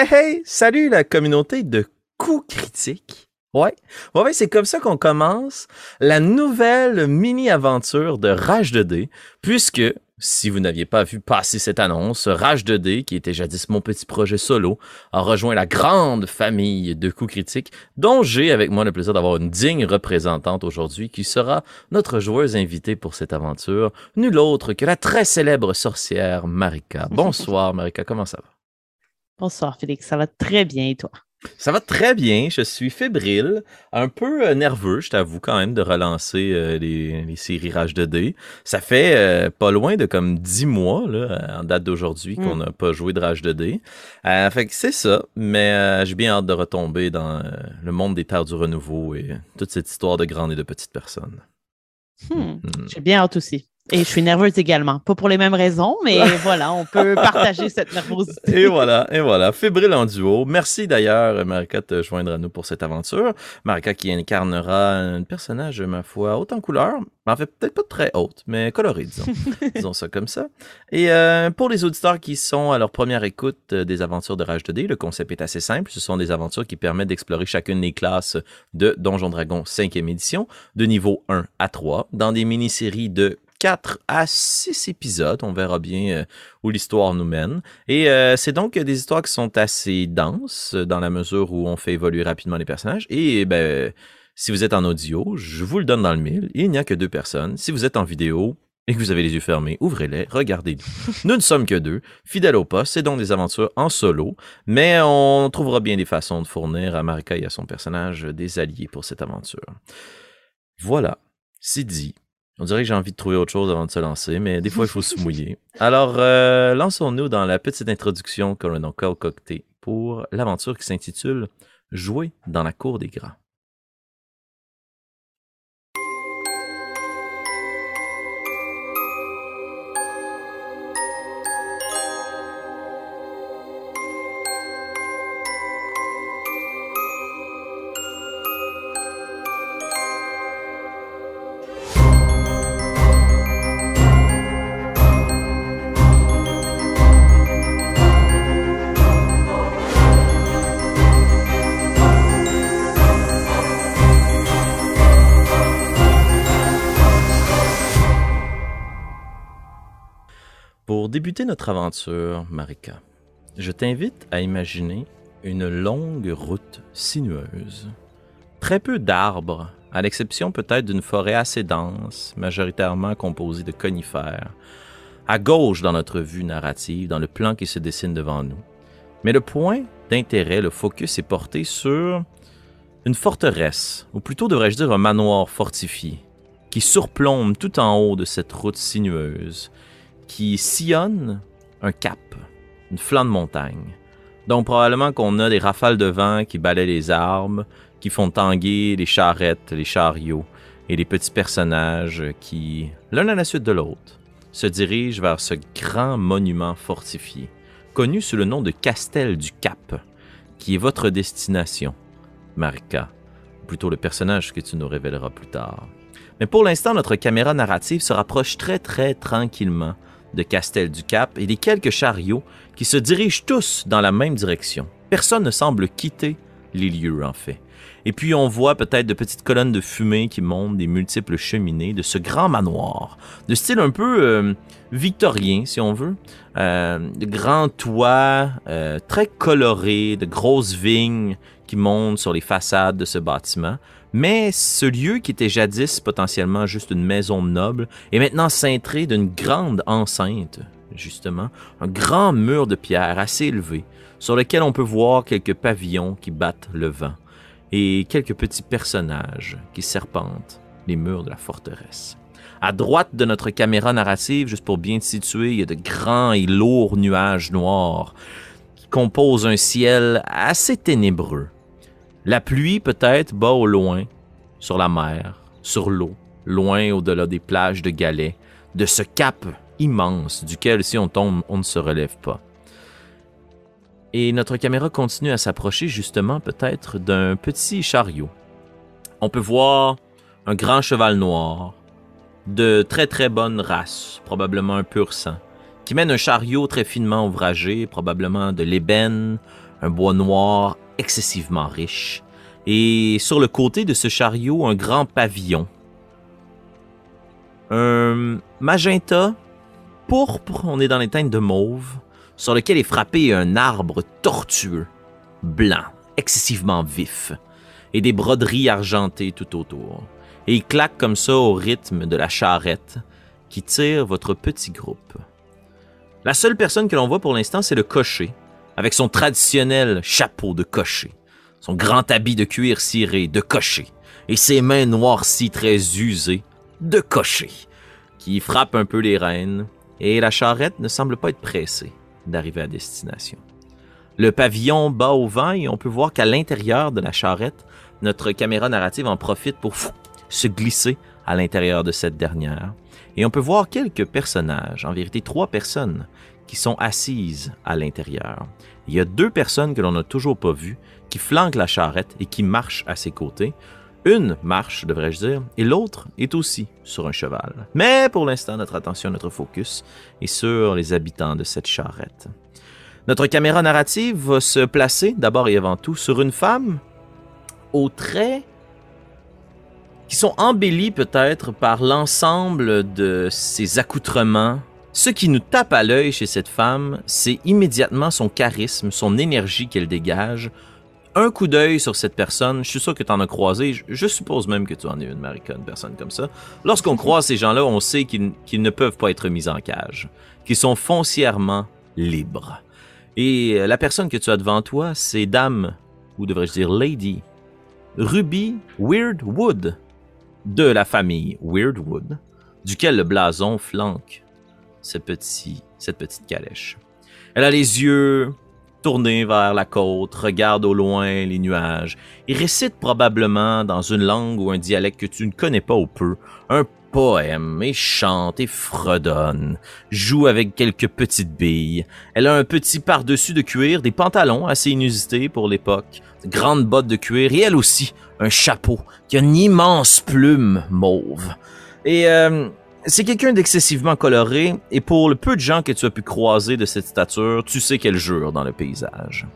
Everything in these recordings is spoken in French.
Hey hey, salut la communauté de coups critiques. Ouais, ouais, c'est comme ça qu'on commence la nouvelle mini-aventure de Rage 2D, puisque si vous n'aviez pas vu passer cette annonce, Rage 2D, qui était jadis mon petit projet solo, a rejoint la grande famille de coups critiques, dont j'ai avec moi le plaisir d'avoir une digne représentante aujourd'hui, qui sera notre joueuse invitée pour cette aventure, nulle autre que la très célèbre sorcière Marika. Bonsoir Marika, comment ça va? Bonsoir Félix, ça va très bien et toi? Ça va très bien, je suis fébrile, un peu euh, nerveux, je t'avoue quand même, de relancer euh, les, séries Rage 2D. Ça fait euh, pas loin de comme 10 mois, là, en date d'aujourd'hui, qu'on mm. n'a pas joué de Rage 2D. fait que c'est ça, mais j'ai bien hâte de retomber dans le monde des terres du renouveau et toute cette histoire de grandes et de petites personnes. Hmm. Mm. J'ai bien hâte aussi. Et je suis nerveuse également. Pas pour les mêmes raisons, mais voilà, on peut partager cette nervosité. Et voilà, et voilà. Fébrile en duo. Merci d'ailleurs, Marika, de te joindre à nous pour cette aventure. Marika qui incarnera un personnage, ma foi, haute en couleur. En fait, peut-être pas très haute, mais colorée, disons. disons ça comme ça. Et euh, pour les auditeurs qui sont à leur première écoute des aventures de Rage 2D, le concept est assez simple. Ce sont des aventures qui permettent d'explorer chacune des classes de Donjon Dragon 5e édition, de niveau 1 à 3, dans des mini-séries de 4 à 6 épisodes. On verra bien euh, où l'histoire nous mène. Et euh, c'est donc des histoires qui sont assez denses dans la mesure où on fait évoluer rapidement les personnages. Et ben, si vous êtes en audio, je vous le donne dans le mille. Il n'y a que deux personnes. Si vous êtes en vidéo, et que vous avez les yeux fermés, ouvrez-les, regardez-nous. Nous ne sommes que deux, fidèles au poste, c'est donc des aventures en solo, mais on trouvera bien des façons de fournir à Marika et à son personnage des alliés pour cette aventure. Voilà, c'est dit. On dirait que j'ai envie de trouver autre chose avant de se lancer, mais des fois, il faut se mouiller. Alors, euh, lançons-nous dans la petite introduction que l'on a concoctée pour l'aventure qui s'intitule Jouer dans la cour des grands. Débuter notre aventure, Marika, je t'invite à imaginer une longue route sinueuse. Très peu d'arbres, à l'exception peut-être d'une forêt assez dense, majoritairement composée de conifères, à gauche dans notre vue narrative, dans le plan qui se dessine devant nous. Mais le point d'intérêt, le focus est porté sur une forteresse, ou plutôt devrais-je dire un manoir fortifié, qui surplombe tout en haut de cette route sinueuse qui sillonne un cap, une flanc de montagne. Donc probablement qu'on a des rafales de vent qui balaient les arbres, qui font tanguer les charrettes, les chariots et les petits personnages qui, l'un à la suite de l'autre, se dirigent vers ce grand monument fortifié, connu sous le nom de Castel du Cap, qui est votre destination, Marika, ou plutôt le personnage que tu nous révéleras plus tard. Mais pour l'instant, notre caméra narrative se rapproche très très tranquillement de Castel du Cap et les quelques chariots qui se dirigent tous dans la même direction. Personne ne semble quitter les lieux, en fait. Et puis on voit peut-être de petites colonnes de fumée qui montent des multiples cheminées de ce grand manoir, de style un peu euh, victorien, si on veut. Euh, de grands toits, euh, très colorés, de grosses vignes qui montent sur les façades de ce bâtiment. Mais ce lieu qui était jadis potentiellement juste une maison noble est maintenant cintré d'une grande enceinte, justement, un grand mur de pierre assez élevé, sur lequel on peut voir quelques pavillons qui battent le vent et quelques petits personnages qui serpentent les murs de la forteresse. À droite de notre caméra narrative, juste pour bien situer, il y a de grands et lourds nuages noirs qui composent un ciel assez ténébreux. La pluie peut-être bas au loin, sur la mer, sur l'eau, loin au-delà des plages de galets, de ce cap immense duquel si on tombe, on ne se relève pas. Et notre caméra continue à s'approcher justement peut-être d'un petit chariot. On peut voir un grand cheval noir, de très très bonne race, probablement un pur sang, qui mène un chariot très finement ouvragé, probablement de l'ébène, un bois noir excessivement riche, et sur le côté de ce chariot, un grand pavillon. Un magenta pourpre, on est dans les teintes de mauve, sur lequel est frappé un arbre tortueux, blanc, excessivement vif, et des broderies argentées tout autour. Et il claque comme ça au rythme de la charrette qui tire votre petit groupe. La seule personne que l'on voit pour l'instant, c'est le cocher, avec son traditionnel chapeau de cocher, son grand habit de cuir ciré de cocher, et ses mains noircies très usées de cocher, qui frappe un peu les rênes, et la charrette ne semble pas être pressée d'arriver à destination. Le pavillon bat au vent et on peut voir qu'à l'intérieur de la charrette, notre caméra narrative en profite pour se glisser à l'intérieur de cette dernière. Et on peut voir quelques personnages, en vérité trois personnes, qui sont assises à l'intérieur. Il y a deux personnes que l'on n'a toujours pas vues, qui flanquent la charrette et qui marchent à ses côtés. Une marche, devrais-je dire, et l'autre est aussi sur un cheval. Mais pour l'instant, notre attention, notre focus est sur les habitants de cette charrette. Notre caméra narrative va se placer d'abord et avant tout sur une femme aux traits qui sont embellis peut-être par l'ensemble de ses accoutrements. Ce qui nous tape à l'œil chez cette femme, c'est immédiatement son charisme, son énergie qu'elle dégage. Un coup d'œil sur cette personne, je suis sûr que tu en as croisé, je, suppose même que tu en es une, Marika, une personne comme ça. Lorsqu'on croise ces gens-là, on sait qu'ils ne peuvent pas être mis en cage, qu'ils sont foncièrement libres. Et euh, la personne que tu as devant toi, c'est Dame, ou devrais-je dire Lady, Ruby Weirdwood, de la famille Weirdwood, duquel le blason flanque ce petit, cette petite calèche. Elle a les yeux tournés vers la côte, regarde au loin les nuages et récite probablement dans une langue ou un dialecte que tu ne connais pas ou peu un poème et chante et fredonne, joue avec quelques petites billes. Elle a un petit par-dessus de cuir, des pantalons assez inusités pour l'époque, de grandes bottes de cuir et elle aussi un chapeau qui a une immense plume mauve. Et euh, c'est quelqu'un d'excessivement coloré et pour le peu de gens que tu as pu croiser de cette stature, tu sais qu'elle jure dans le paysage.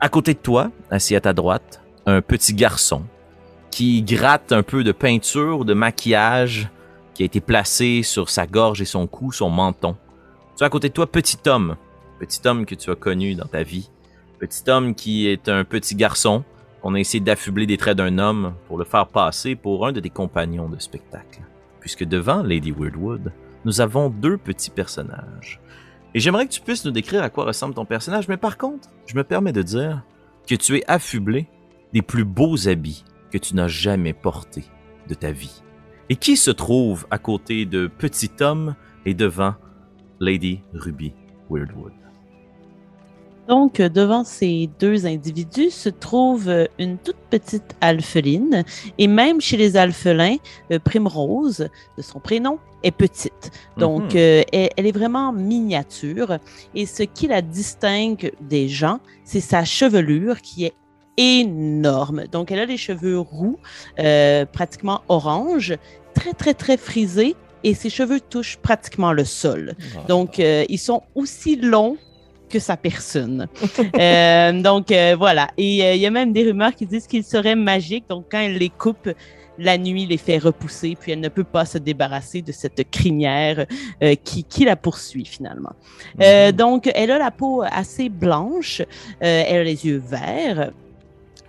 À côté de toi, assis à ta droite, un petit garçon qui gratte un peu de peinture ou de maquillage qui a été placé sur sa gorge et son cou, son menton. Tu as à côté de toi petit homme, petit homme que tu as connu dans ta vie, petit homme qui est un petit garçon qu'on a essayé d'affubler des traits d'un homme pour le faire passer pour un de tes compagnons de spectacle. Puisque devant Lady Weirdwood, nous avons deux petits personnages. Et j'aimerais que tu puisses nous décrire à quoi ressemble ton personnage, mais par contre, je me permets de dire que tu es affublé des plus beaux habits que tu n'as jamais porté de ta vie. Et qui se trouve à côté de Petit Homme et devant Lady Ruby Weirdwood? Donc, devant ces deux individus se trouve une toute petite alpheline. Et même chez les alphelins, euh, Primrose, de son prénom, est petite. Donc, mhm. euh, elle, est vraiment miniature. Et ce qui la distingue des gens, c'est sa chevelure qui est énorme. Donc, elle a les cheveux roux, euh, pratiquement orange, très, très, très frisés et ses cheveux touchent pratiquement le sol. Ah. Donc, euh, ils sont aussi longs que sa personne. Euh, donc, voilà. Et il y a même des rumeurs qui disent qu'ils seraient magiques. Donc, quand elle les coupe, la nuit les fait repousser, puis elle ne peut pas se débarrasser de cette crinière qui, qui, la poursuit finalement. Mhm. donc, elle a la peau assez blanche, elle a les yeux verts,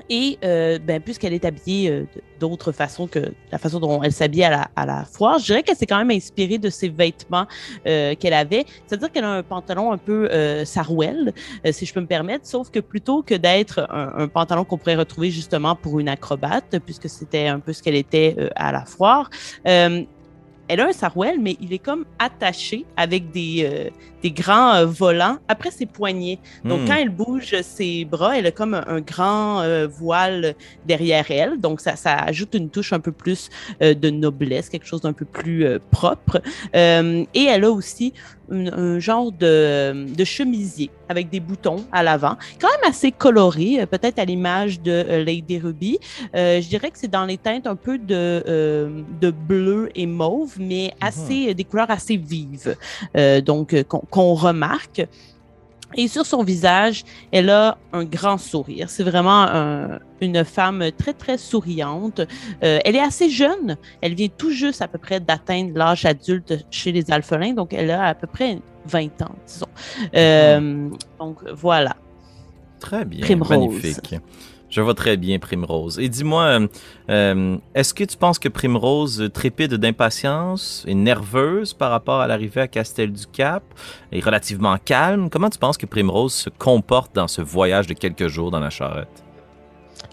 et euh, ben, puisqu'elle est habillée euh, d'autres façons que la façon dont elle s'habille à la, foire, je dirais qu'elle s'est quand même inspirée de ses vêtements euh, qu'elle avait. C'est-à-dire qu'elle a un pantalon un peu sarouel, si je peux me permettre, sauf que plutôt que d'être un, un, pantalon qu'on pourrait retrouver justement pour une acrobate, puisque c'était un peu ce qu'elle était à la foire, elle a un sarouel, mais il est comme attaché avec des, des grands euh, volants après ses poignets. Donc, hmm. quand elle bouge ses bras, elle a comme un, grand euh, voile derrière elle. Donc, ça, ça ajoute une touche un peu plus de noblesse, quelque chose d'un peu plus propre. et elle a aussi un, genre de, de, chemisier avec des boutons à l'avant, quand même assez coloré, peut-être à l'image de Lady Ruby. je dirais que c'est dans les teintes un peu de, de bleu et mauve mais mhm. assez, des couleurs assez vives, euh, donc euh, qu'on remarque. Et sur son visage, elle a un grand sourire. C'est vraiment un- une femme très, très souriante. Euh, elle est assez jeune. Elle vient tout juste à peu près d'atteindre l'âge adulte chez les alphelins. Donc, elle a à peu près 20 ans, disons. Euh, Donc, voilà. Très bien, Primrose. magnifique. Je vois très bien Primrose. Et dis-moi, euh, euh, est-ce que tu penses que Primrose trépide d'impatience, est nerveuse par rapport à l'arrivée à Castel du Cap, est relativement calme? Comment tu penses que Primrose se comporte dans ce voyage de quelques jours dans la charrette?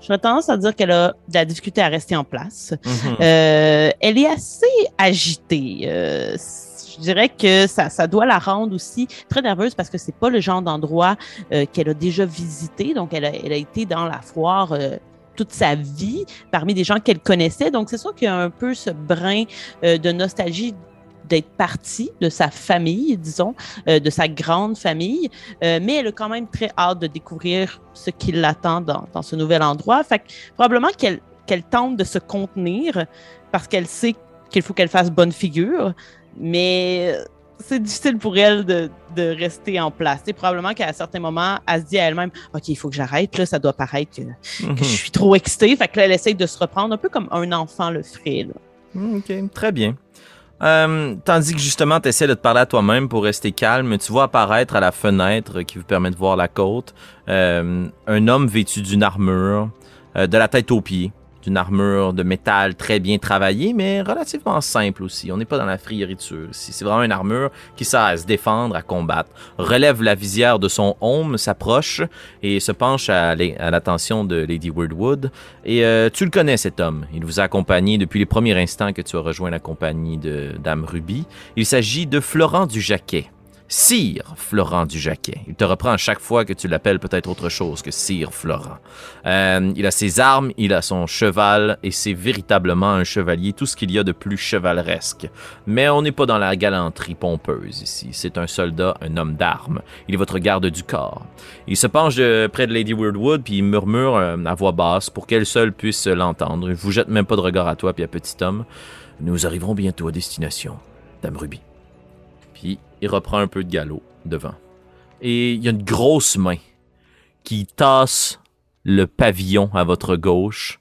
J'aurais tendance à dire qu'elle a de la difficulté à rester en place. Mhm. Euh, elle est assez agitée. Euh, je dirais que ça, ça doit la rendre aussi très nerveuse parce que c'est pas le genre d'endroit euh, qu'elle a déjà visité. Donc, elle a, été dans la foire euh, toute sa vie parmi des gens qu'elle connaissait. Donc, c'est sûr qu'il y a un peu ce brin euh, de nostalgie d'être partie de sa famille, disons, de sa grande famille, mais elle a quand même très hâte de découvrir ce qui l'attend dans, ce nouvel endroit. Fait que probablement qu'elle tente de se contenir parce qu'elle sait qu'il faut qu'elle fasse bonne figure, mais c'est difficile pour elle de, de rester en place. C'est probablement qu'à certains moments, elle se dit à elle-même OK, il faut que j'arrête, là, ça doit paraître que, que Mhm. je suis trop excitée. Fait que là, elle essaye de se reprendre un peu comme un enfant le ferait. Hmm, Ok, très bien. Euh, tandis que justement, tu essaies de te parler à toi-même pour rester calme, tu vois apparaître à la fenêtre qui vous permet de voir la côte euh, un homme vêtu d'une armure, euh, de la tête aux pieds, d'une armure de métal très bien travaillée, mais relativement simple aussi. On n'est pas dans la frioriture ici. C'est vraiment une armure qui sert à se défendre, à combattre. Relève la visière de son homme, s'approche et se penche à l'attention de Lady Weirdwood. Et euh, tu le connais, cet homme. Il vous a accompagné depuis les premiers instants que tu as rejoint la compagnie de Dame Ruby. Il s'agit de Florent du Jacquet. Sire Florent du Jacquet. Il te reprend à chaque fois que tu l'appelles peut-être autre chose que Sire Florent. Euh, il a ses armes, il a son cheval, et c'est véritablement un chevalier, tout ce qu'il y a de plus chevaleresque. Mais on n'est pas dans la galanterie pompeuse ici. C'est un soldat, un homme d'armes. Il est votre garde du corps. Il se penche près de Lady Weirdwood, puis il murmure euh, à voix basse pour qu'elle seule puisse l'entendre. Il vous jette même pas de regard à toi, puis à petit homme. Nous arriverons bientôt à destination, Dame Ruby. Puis il reprend un peu de galop devant. Et il y a une grosse main qui tasse le pavillon à votre gauche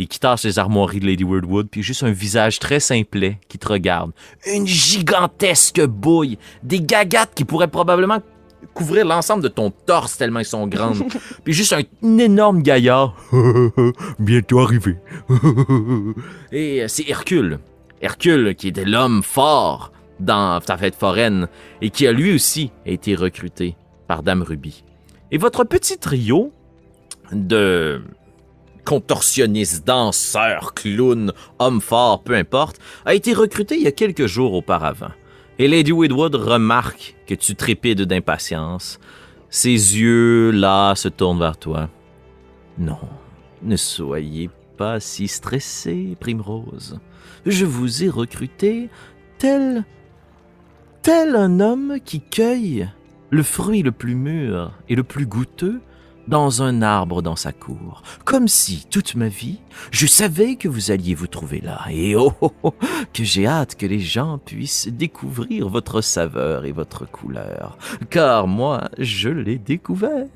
et qui tasse les armoiries de Lady Weirdwood, puis juste un visage très simplet qui te regarde. Une gigantesque bouille, des gagates qui pourraient probablement couvrir l'ensemble de ton torse tellement ils sont grandes. Puis juste un, un énorme gaillard. Bientôt arrivé. Et euh, c'est Hercule. Hercule qui était l'homme fort dans sa fête foraine et qui a lui aussi été recruté par Dame Ruby. Et votre petit trio de contorsionnistes, danseurs, clowns, hommes forts, peu importe, a été recruté il y a quelques jours auparavant. Et Lady Widwood remarque que tu trépides d'impatience. Ses yeux, là, se tournent vers toi. Non, ne soyez pas si stressé, Primrose. Je vous ai recruté tel... tel un homme qui cueille le fruit le plus mûr et le plus goûteux dans un arbre dans sa cour, comme si, toute ma vie, je savais que vous alliez vous trouver là, et oh, oh, oh, que j'ai hâte que les gens puissent découvrir votre saveur et votre couleur, car moi, je l'ai découvert.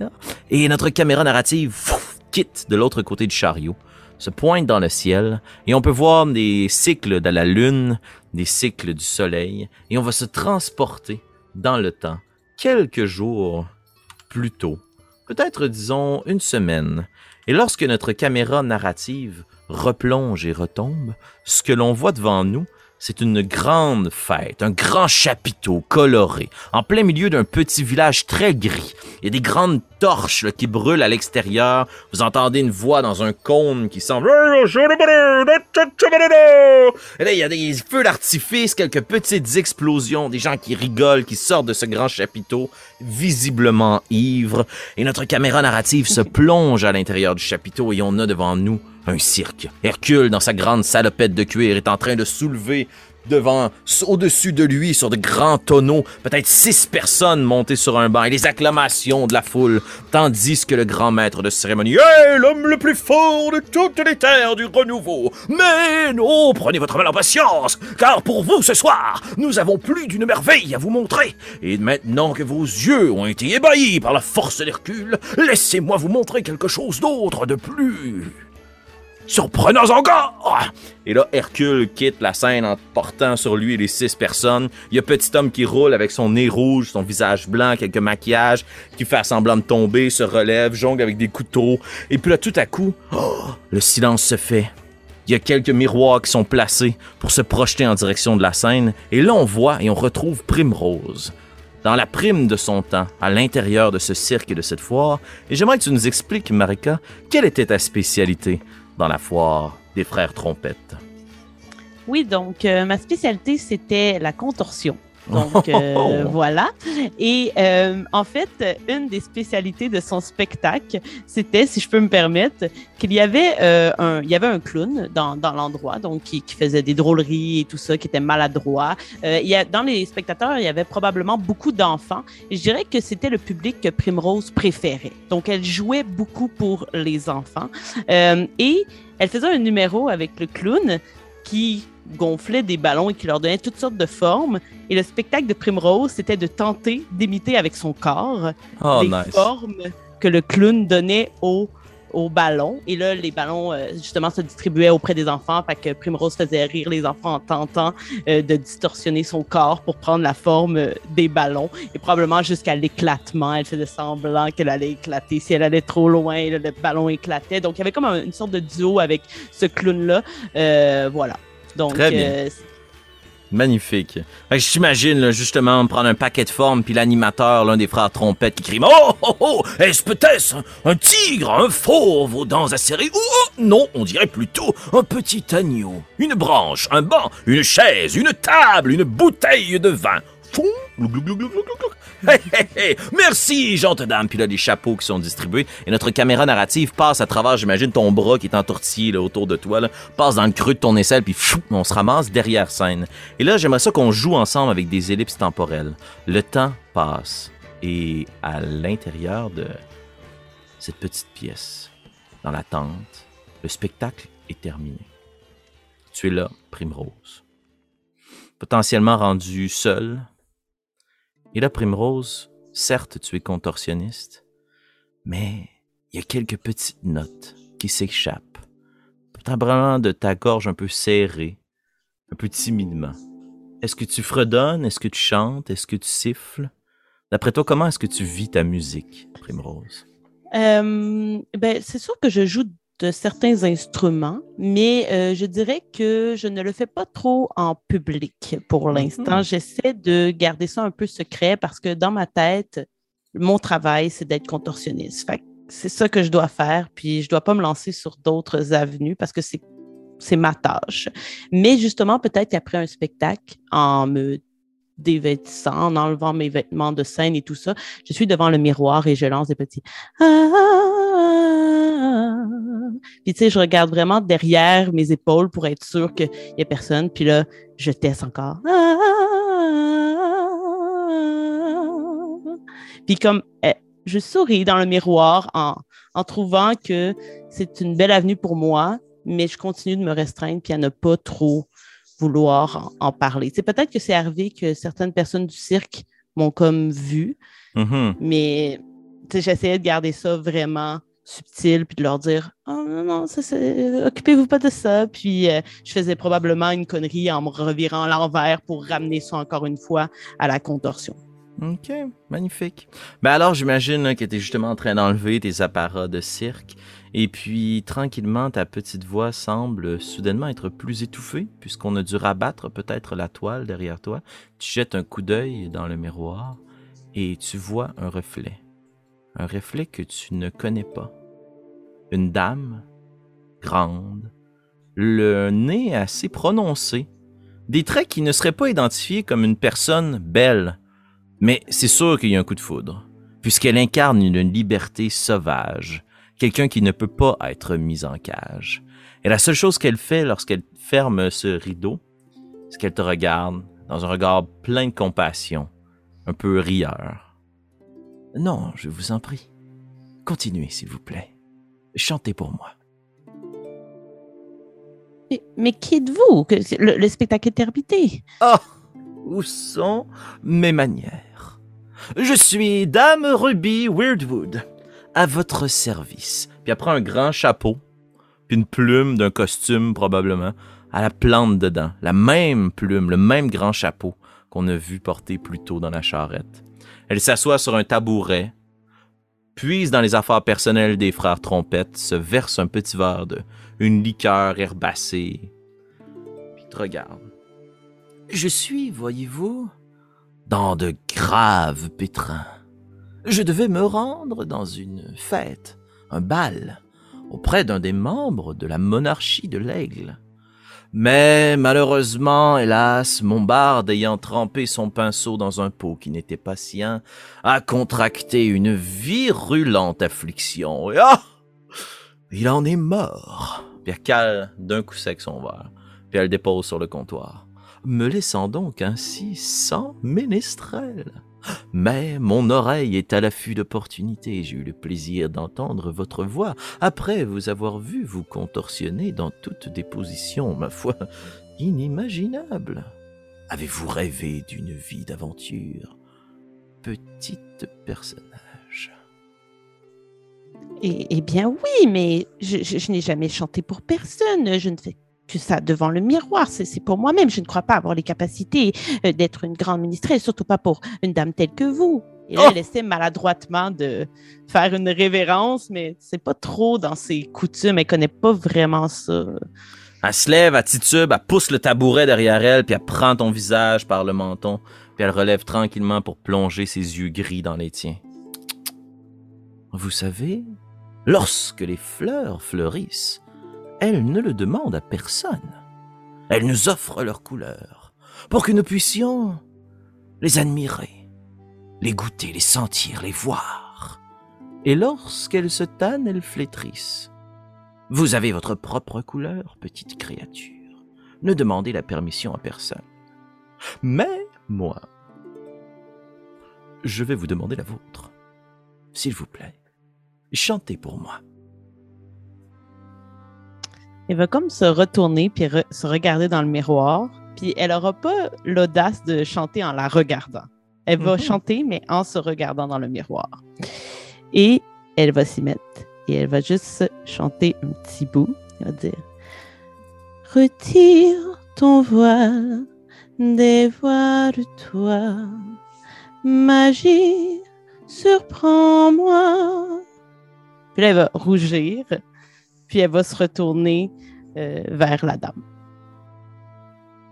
Et notre caméra narrative quitte de l'autre côté du chariot, se pointe dans le ciel, et on peut voir des cycles de la lune, des cycles du soleil, et on va se transporter dans le temps, quelques jours plus tôt, peut-être disons une semaine. Et lorsque notre caméra narrative replonge et retombe, ce que l'on voit devant nous, c'est une grande fête, un grand chapiteau coloré, en plein milieu d'un petit village très gris. Il y a des grandes torches là, qui brûlent à l'extérieur. Vous entendez une voix dans un cône qui semble... Et là, il y a des feux d'artifice, quelques petites explosions, des gens qui rigolent, qui sortent de ce grand chapiteau, visiblement ivres. Et notre caméra narrative se plonge à l'intérieur du chapiteau et on a devant nous un cirque. Hercule, dans sa grande salopette de cuir, est en train de soulever devant, au-dessus de lui, sur de grands tonneaux, peut-être six personnes montées sur un banc et les acclamations de la foule, tandis que le grand maître de cérémonie est l'homme le plus fort de toutes les terres du renouveau. Mais non, prenez votre mal en patience, car pour vous ce soir, nous avons plus d'une merveille à vous montrer. Et maintenant que vos yeux ont été ébahis par la force d'Hercule, laissez-moi vous montrer quelque chose d'autre de plus Surprenons encore! Et là, Hercule quitte la scène en portant sur lui les six personnes. Il y a petit homme qui roule avec son nez rouge, son visage blanc, quelques maquillages, qui fait semblant de tomber, se relève, jongle avec des couteaux. Et puis là, tout à coup, oh, le silence se fait. Il y a quelques miroirs qui sont placés pour se projeter en direction de la scène. Et là, on voit et on retrouve Primrose dans la prime de son temps, à l'intérieur de ce cirque et de cette foire. Et j'aimerais que tu nous expliques, Marika, quelle était ta spécialité? Dans la foire des frères trompettes. Oui, donc euh, ma spécialité, c'était la contorsion. Donc euh, voilà. Et euh, en fait, une des spécialités de son spectacle, c'était, si je peux me permettre, qu'il y avait un, il y avait un clown dans, dans l'endroit, donc qui, qui, faisait des drôleries et tout ça, qui était maladroit. il y a, dans les spectateurs, il y avait probablement beaucoup d'enfants. Je dirais que c'était le public que Primrose préférait. Donc elle jouait beaucoup pour les enfants. et elle faisait un numéro avec le clown qui gonflait des ballons et qui leur donnait toutes sortes de formes. Et le spectacle de Primrose, c'était de tenter d'imiter avec son corps oh, les formes que le clown donnait aux aux ballons. Et là, les ballons, euh, justement, se distribuaient auprès des enfants. Fait que Primrose faisait rire les enfants en tentant euh, de distorsionner son corps pour prendre la forme euh, des ballons. Et probablement jusqu'à l'éclatement, elle faisait semblant qu'elle allait éclater. Si elle allait trop loin, le ballon éclatait. Donc, il y avait comme une sorte de duo avec ce clown-là. voilà. Donc, Très bien. Magnifique. J'imagine justement prendre un paquet de formes puis l'animateur, l'un des frères trompettes, qui crie Oh oh oh Est-ce peut-être un tigre, un fauve aux dents acérées ou oh, non, on dirait plutôt un petit agneau, une branche, un banc, une chaise, une table, une bouteille de vin. Fou Merci, gentille dame. Puis là, les chapeaux qui sont distribués. Et notre caméra narrative passe à travers, j'imagine, ton bras qui est entortillé là, autour de toi, là, passe dans le creux de ton aisselle, puis fou, on se ramasse derrière scène. Et là, j'aimerais ça qu'on joue ensemble avec des ellipses temporelles. Le temps passe. Et à l'intérieur de cette petite pièce, dans la tente, le spectacle est terminé. Tu es là, Primrose. Potentiellement rendu seul, et là, Primrose, certes, tu es contorsionniste, mais il y a quelques petites notes qui s'échappent, vraiment de ta gorge un peu serrée, un peu timidement. Est-ce que tu fredonnes? Est-ce que tu chantes? Est-ce que tu siffles? D'après toi, comment est-ce que tu vis ta musique, Primrose? Euh, ben, c'est sûr que je joue certains instruments, mais euh, je dirais que je ne le fais pas trop en public pour mm-hmm. l'instant. J'essaie de garder ça un peu secret parce que dans ma tête, mon travail, c'est d'être contorsionniste. c'est ça que je dois faire, puis je dois pas me lancer sur d'autres avenues parce que c'est c'est ma tâche. Mais justement, peut-être qu'après un spectacle, en me dévêtissant, en enlevant mes vêtements de scène et tout ça, je suis devant le miroir et je lance des petits puis tu sais, je regarde vraiment derrière mes épaules pour être sûr qu'il n'y a personne. Puis là, je teste encore. Puis comme eh, je souris dans le miroir en, en trouvant que c'est une belle avenue pour moi, mais je continue de me restreindre puis à ne pas trop vouloir en, parler. C'est peut-être que c'est arrivé que certaines personnes du cirque m'ont comme vu, mm-hmm. mais j'essayais de garder ça vraiment subtil, puis de leur dire Oh non, non, occupez-vous pas de ça. Puis euh, je faisais probablement une connerie en me revirant l'envers pour ramener ça encore une fois à la contorsion. Ok, magnifique. Ben alors, j'imagine que tu es justement en train d'enlever tes apparats de cirque. Et puis, tranquillement, ta petite voix semble soudainement être plus étouffée, puisqu'on a dû rabattre peut-être la toile derrière toi. Tu jettes un coup d'œil dans le miroir et tu vois un reflet un reflet que tu ne connais pas. Une dame, grande, le nez assez prononcé, des traits qui ne seraient pas identifiés comme une personne belle, mais c'est sûr qu'il y a un coup de foudre, puisqu'elle incarne une liberté sauvage, quelqu'un qui ne peut pas être mis en cage. Et la seule chose qu'elle fait lorsqu'elle ferme ce rideau, c'est qu'elle te regarde dans un regard plein de compassion, un peu rieur. Non, je vous en prie. Continuez, s'il vous plaît. Chantez pour moi. Mais, mais qui êtes-vous? Le, le spectacle est terminé. Oh, où sont mes manières? Je suis Dame Ruby Weirdwood, à votre service. Puis prend un grand chapeau, puis une plume d'un costume probablement, à la plante dedans. La même plume, le même grand chapeau qu'on a vu porter plus tôt dans la charrette. Elle s'assoit sur un tabouret, puise dans les affaires personnelles des frères trompettes, se verse un petit verre de une liqueur herbacée, puis te regarde. Je suis, voyez-vous, dans de graves pétrins. Je devais me rendre dans une fête, un bal, auprès d'un des membres de la monarchie de l'Aigle. Mais malheureusement, hélas, mon barde ayant trempé son pinceau dans un pot qui n'était pas sien, a contracté une virulente affliction. Et ah! Il en est mort. Puis elle cale d'un coup sec son verre, puis elle le dépose sur le comptoir me laissant donc ainsi sans ménestrel. Mais mon oreille est à l'affût d'opportunités. J'ai eu le plaisir d'entendre votre voix après vous avoir vu vous contorsionner dans toutes des positions, ma foi, inimaginables. Avez-vous rêvé d'une vie d'aventure? Petite personnage. Eh, eh bien oui, mais je, n'ai jamais chanté pour personne. Je ne fais que ça devant le miroir. C'est pour moi-même. Je ne crois pas avoir les capacités euh, d'être une grande ministrelle, surtout pas pour une dame telle que vous. Et là, Oh! elle essaie maladroitement de faire une révérence, mais c'est pas trop dans ses coutumes. Elle connaît pas vraiment ça. Elle se lève, elle titube, elle pousse le tabouret derrière elle, puis elle prend ton visage par le menton, puis elle relève tranquillement pour plonger ses yeux gris dans les tiens. Vous savez, lorsque les fleurs fleurissent, elles ne le demandent à personne. Elles nous offrent leurs couleurs pour que nous puissions les admirer, les goûter, les sentir, les voir. Et lorsqu'elles se tannent, elles flétrissent. Vous avez votre propre couleur, petite créature. Ne demandez la permission à personne. Mais moi, je vais vous demander la vôtre. S'il vous plaît, chantez pour moi. Elle va comme se retourner puis re- se regarder dans le miroir. Puis elle aura pas l'audace de chanter en la regardant. Elle va Mhm. chanter, mais en se regardant dans le miroir. Et elle va s'y mettre. Et elle va juste chanter un petit bout. Elle va dire Retire ton voile, dévoile-toi. Magie, surprends-moi. Puis là, elle va rougir puis elle va se retourner euh, vers la dame.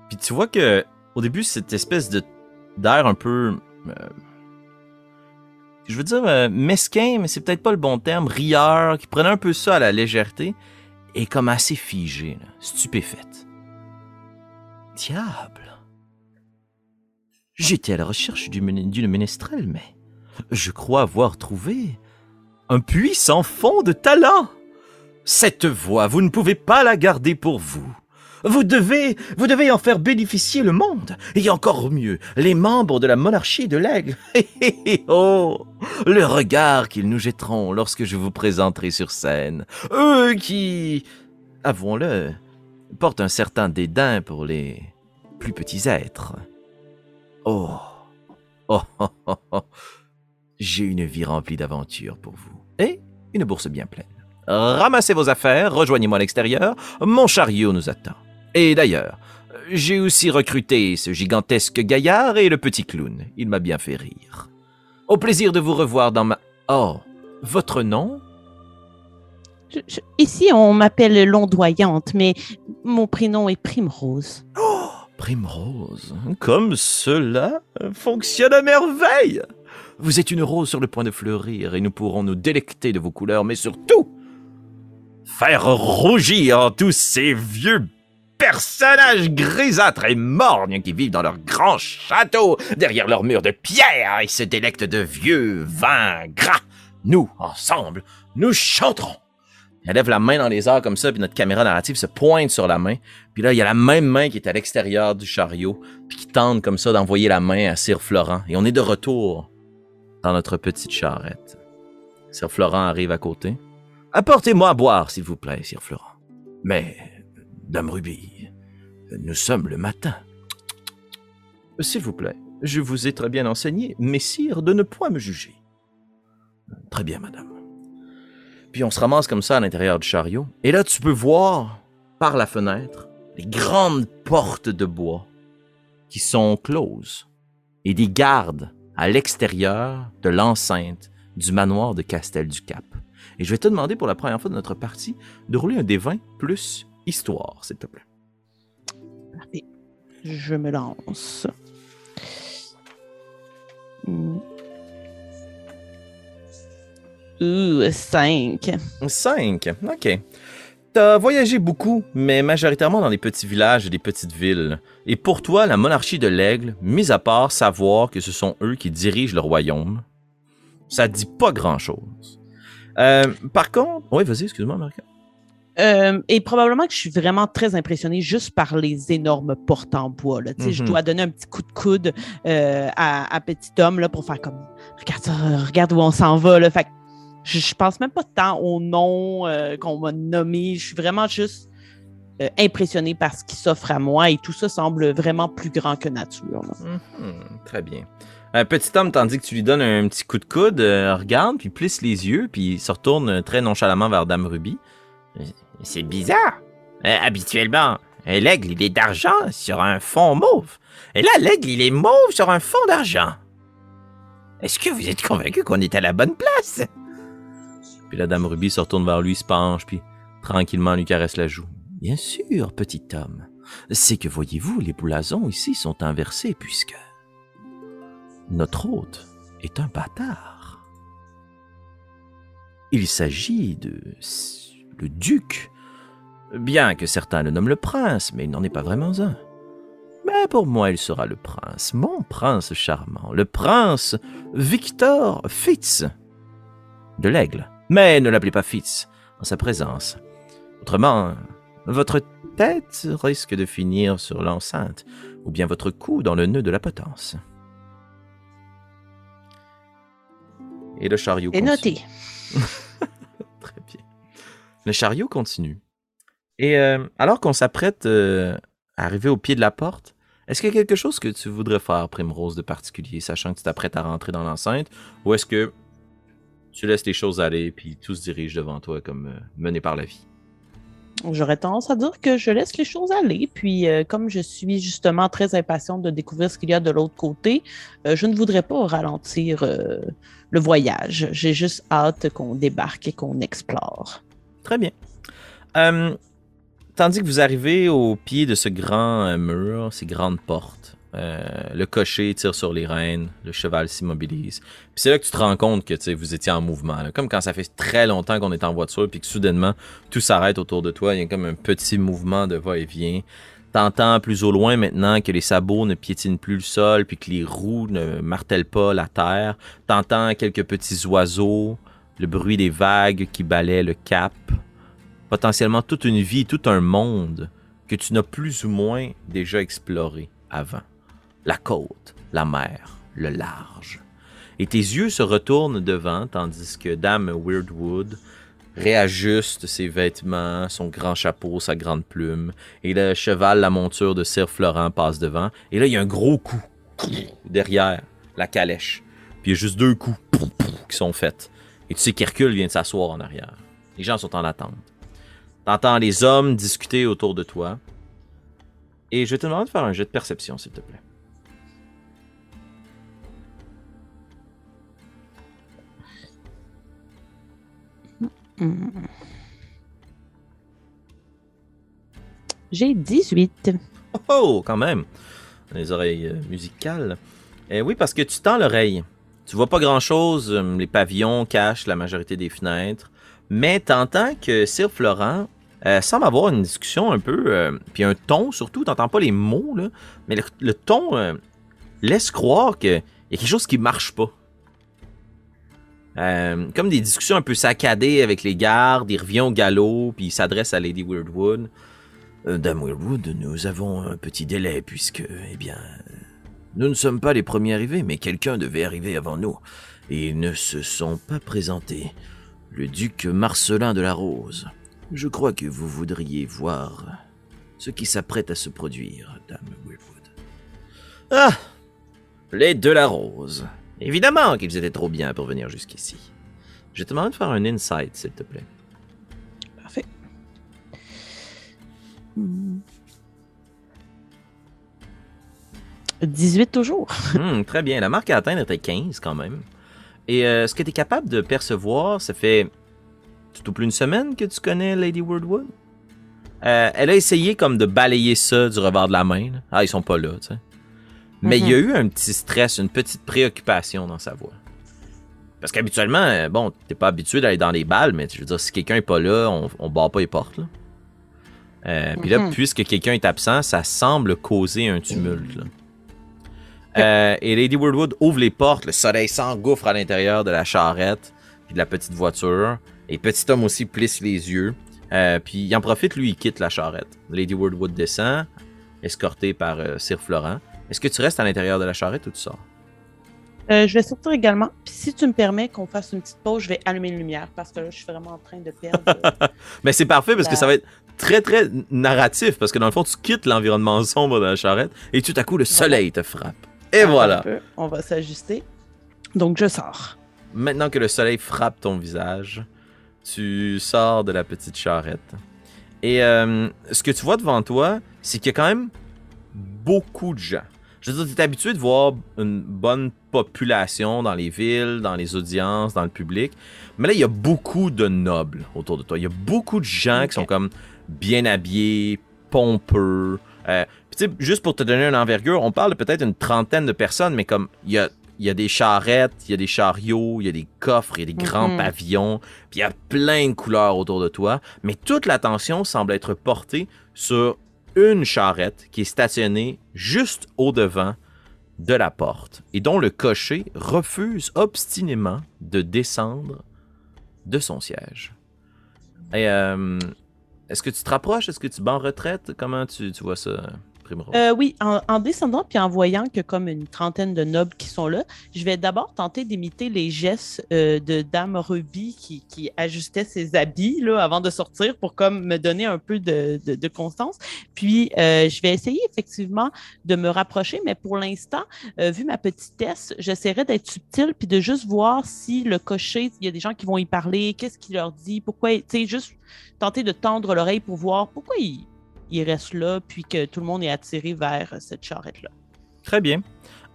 Puis tu vois que au début cette espèce de d'air un peu euh, je veux dire euh, mesquin mais c'est peut-être pas le bon terme rieur qui prenait un peu ça à la légèreté est comme assez figée là, stupéfaite. Diable! J'étais à la recherche du d'une ménestrelle mais je crois avoir trouvé un puissant fond de talent cette voix vous ne pouvez pas la garder pour vous vous devez, vous devez en faire bénéficier le monde, et encore mieux, les membres de la monarchie de l'aigle. oh, le regard qu'ils nous jetteront lorsque je vous présenterai sur scène. Eux qui, avouons-le, portent un certain dédain pour les plus petits êtres. Oh, oh, oh, oh, oh. j'ai une vie remplie d'aventures pour vous, et une bourse bien pleine. Ramassez vos affaires, rejoignez-moi à l'extérieur, mon chariot nous attend. Et d'ailleurs, j'ai aussi recruté ce gigantesque gaillard et le petit clown. Il m'a bien fait rire. Au plaisir de vous revoir dans ma... Oh, votre nom? Je- je- ici, on m'appelle l'ondoyante, mais mon prénom est Primrose. Primrose. Comme cela fonctionne à merveille. Vous êtes une rose sur le point de fleurir et nous pourrons nous délecter de vos couleurs, mais surtout faire rougir tous ces vieux personnages grisâtres et morgnes qui vivent dans leurs grands châteaux, derrière leurs murs de pierre et se délectent de vieux vins gras. Nous, ensemble, nous chanterons. Elle lève la main dans les airs comme ça, puis notre caméra narrative se pointe sur la main. Puis là, il y a la même main qui est à l'extérieur du chariot, puis qui tente comme ça d'envoyer la main à Sir Florent. Et on est de retour dans notre petite charrette. Sir Florent arrive à côté. Apportez-moi à boire, s'il vous plaît, Sir Florent. Mais, Dame Ruby, nous sommes le matin. S'il vous plaît, je vous ai très bien enseigné, messire, de ne point me juger. Très bien, madame. Puis on se ramasse comme ça à l'intérieur du chariot. Et là, tu peux voir par la fenêtre les grandes portes de bois qui sont closes et des gardes à l'extérieur de l'enceinte du manoir de Castel du Cap. Et je vais te demander pour la première fois de notre partie de rouler un des 20 plus histoire, s'il te plaît. Parfait. Je me lance. Ouh, 5. 5, ok. T'as voyagé beaucoup, mais majoritairement dans des petits villages et des petites villes. Et pour toi, la monarchie de l'aigle, mis à part savoir que ce sont eux qui dirigent le royaume, ça dit pas grand-chose. Euh, par contre... Oui, vas-y, excuse-moi, Marc. Euh, et probablement que je suis vraiment très impressionnée juste par les énormes portes en bois. Là. Je Mhm. dois donner un petit coup de coude euh, à, à petit homme là, pour faire comme regarde ça, regarde où on s'en va. Là. Fait que je, je pense même pas tant au nom euh, qu'on m'a nommé. Je suis vraiment juste euh, impressionnée par ce qui s'offre à moi et tout ça semble vraiment plus grand que nature. Mhm, très bien. Un petit homme, tandis que tu lui donnes un petit coup de coude, euh, regarde, puis plisse les yeux, puis se retourne très nonchalamment vers Dame Ruby. C'est bizarre. Euh, habituellement, euh, l'aigle, il est d'argent sur un fond mauve. Et là, l'aigle, il est mauve sur un fond d'argent. Est-ce que vous êtes convaincu qu'on est à la bonne place? Puis la Dame Ruby se retourne vers lui, se penche, puis tranquillement lui caresse la joue. Bien sûr, petit homme. C'est que voyez-vous, les blasons ici sont inversés puisque notre hôte est un bâtard. Il s'agit de le duc, bien que certains le nomment le prince, mais il n'en est pas vraiment un. Mais pour moi, il sera le prince, mon prince charmant, le prince Victor Fitz de l'aigle. Mais ne l'appelez pas Fitz en sa présence. Autrement, votre tête risque de finir sur l'enceinte, ou bien votre cou dans le nœud de la potence. Et le chariot Et continue. noté. Très bien. Le chariot continue. Et euh, alors qu'on s'apprête euh, à arriver au pied de la porte, est-ce qu'il y a quelque chose que tu voudrais faire, Primrose, de particulier, sachant que tu t'apprêtes à rentrer dans l'enceinte, ou est-ce que tu laisses les choses aller puis tout se dirige devant toi comme euh, mené par la vie? J'aurais tendance à dire que je laisse les choses aller. Puis, euh, comme je suis justement très impatiente de découvrir ce qu'il y a de l'autre côté, euh, je ne voudrais pas ralentir euh, le voyage. J'ai juste hâte qu'on débarque et qu'on explore. Très bien. Tandis que vous arrivez au pied de ce grand mur, ces grandes portes, euh, le cocher tire sur les rênes, le cheval s'immobilise. Puis c'est là que tu te rends compte que vous étiez en mouvement. là. Comme quand ça fait très longtemps qu'on est en voiture, puis que soudainement tout s'arrête autour de toi. Il y a comme un petit mouvement de va-et-vient. T'entends plus au loin maintenant que les sabots ne piétinent plus le sol, puis que les roues ne martèlent pas la terre. T'entends quelques petits oiseaux, le bruit des vagues qui balaient le cap. Potentiellement toute une vie, tout un monde que tu n'as plus ou moins déjà exploré avant. La côte, la mer, le large. Et tes yeux se retournent devant tandis que Dame Weirdwood réajuste ses vêtements, son grand chapeau, sa grande plume, et le cheval, la monture de Sir Florent passe devant. Et là, il y a un gros coup derrière la calèche. Puis il y a juste deux coups qui sont faits. Et tu sais qu'Hercule vient de s'asseoir en arrière. Les gens sont en attente. T'entends les hommes discuter autour de toi. Et je te demander de faire un jet de perception, s'il te plaît. J'ai 18. Oh, quand même. Les oreilles euh, musicales. Eh oui, parce que tu tends l'oreille. Tu vois pas grand-chose. euh, Les pavillons cachent la majorité des fenêtres. Mais t'entends que Sir Florent euh, semble avoir une discussion un peu... euh, puis un ton, surtout. T'entends pas les mots, là. Mais le, ton laisse croire qu'il y a quelque chose qui marche pas. Euh, comme des discussions un peu saccadées avec les gardes. Il revient au galop, puis il s'adresse à Lady Weirdwood. Euh, Dame Weirdwood, nous avons un petit délai, puisque, eh bien, nous ne sommes pas les premiers arrivés, mais quelqu'un devait arriver avant nous. Et ils ne se sont pas présentés. Le duc Marcelin de la Rose. Je crois que vous voudriez voir ce qui s'apprête à se produire, Dame Weirdwood. Ah Les de la Rose. Évidemment qu'ils étaient trop bien pour venir jusqu'ici. Je te demande de faire un insight, s'il te plaît. Parfait. Hmm. 18 toujours. Hmm, très bien. La marque à atteindre était 15 quand même. Et euh, ce que tu es capable de percevoir, ça fait tout au plus une semaine que tu connais Lady Wordwood. Euh, elle a essayé comme de balayer ça du revers de la main. là. Ah, ils sont pas là, tu sais. Mais il y a eu un petit stress, une petite préoccupation dans sa voix. Parce qu'habituellement, euh, bon, t'es pas habitué d'aller dans les balles, mais je veux dire, si quelqu'un est pas là, on, on barre pas les portes. Là. Euh, Puis là, Mhm. puisque quelqu'un est absent, ça semble causer un tumulte. là. Euh, et Lady Wordwood ouvre les portes, le soleil s'engouffre à l'intérieur de la charrette, puis de la petite voiture. Et petit homme aussi plisse les yeux. Euh, puis il en profite, lui, il quitte la charrette. Lady Wordwood descend, escortée par Sir Florent. Est-ce que tu restes à l'intérieur de la charrette ou tu sors? Euh, je vais sortir également. Puis si tu me permets qu'on fasse une petite pause, je vais allumer une lumière parce que là, je suis vraiment en train de perdre. euh, Mais c'est parfait parce que ça va être très très narratif parce que dans le fond tu quittes l'environnement sombre de la charrette et tout à coup le soleil te frappe. Et voilà. On va s'ajuster. Donc, je sors. Maintenant que le soleil frappe ton visage, tu sors de la petite charrette. Et euh, ce que tu vois devant toi, c'est qu'il y a quand même beaucoup de gens. Je veux dire, tu es habitué de voir une bonne population dans les villes, dans les audiences, dans le public. Mais là, il y a beaucoup de nobles autour de toi. Il y a beaucoup de gens qui sont comme bien habillés, pompeux. Euh, juste pour te donner une envergure, on parle de peut-être une trentaine de personnes, mais comme il y a, il y a des charrettes, il y a des chariots, il y a des coffres, il y a des grands Mhm. pavillons, puis il y a plein de couleurs autour de toi. Mais toute l'attention semble être portée sur une charrette qui est stationnée juste au-devant de la porte et dont le cocher refuse obstinément de descendre de son siège. Euh, est-ce que tu te rapproches? Est-ce que tu bats en retraite? Comment tu, tu vois ça, Euh, oui, en, en descendant puis en voyant que comme une trentaine de nobles qui sont là, je vais d'abord tenter d'imiter les gestes euh, de Dame Ruby qui, ajustait ses habits là, avant de sortir pour comme me donner un peu de, constance. Puis euh, je vais essayer effectivement de me rapprocher, mais pour l'instant, vu ma petitesse, j'essaierai d'être subtile puis de juste voir si le cocher, il y a des gens qui vont y parler, qu'est-ce qu'il leur dit, pourquoi, tu sais, juste tenter de tendre l'oreille pour voir pourquoi il il reste là, puis que tout le monde est attiré vers cette charrette-là. Très bien.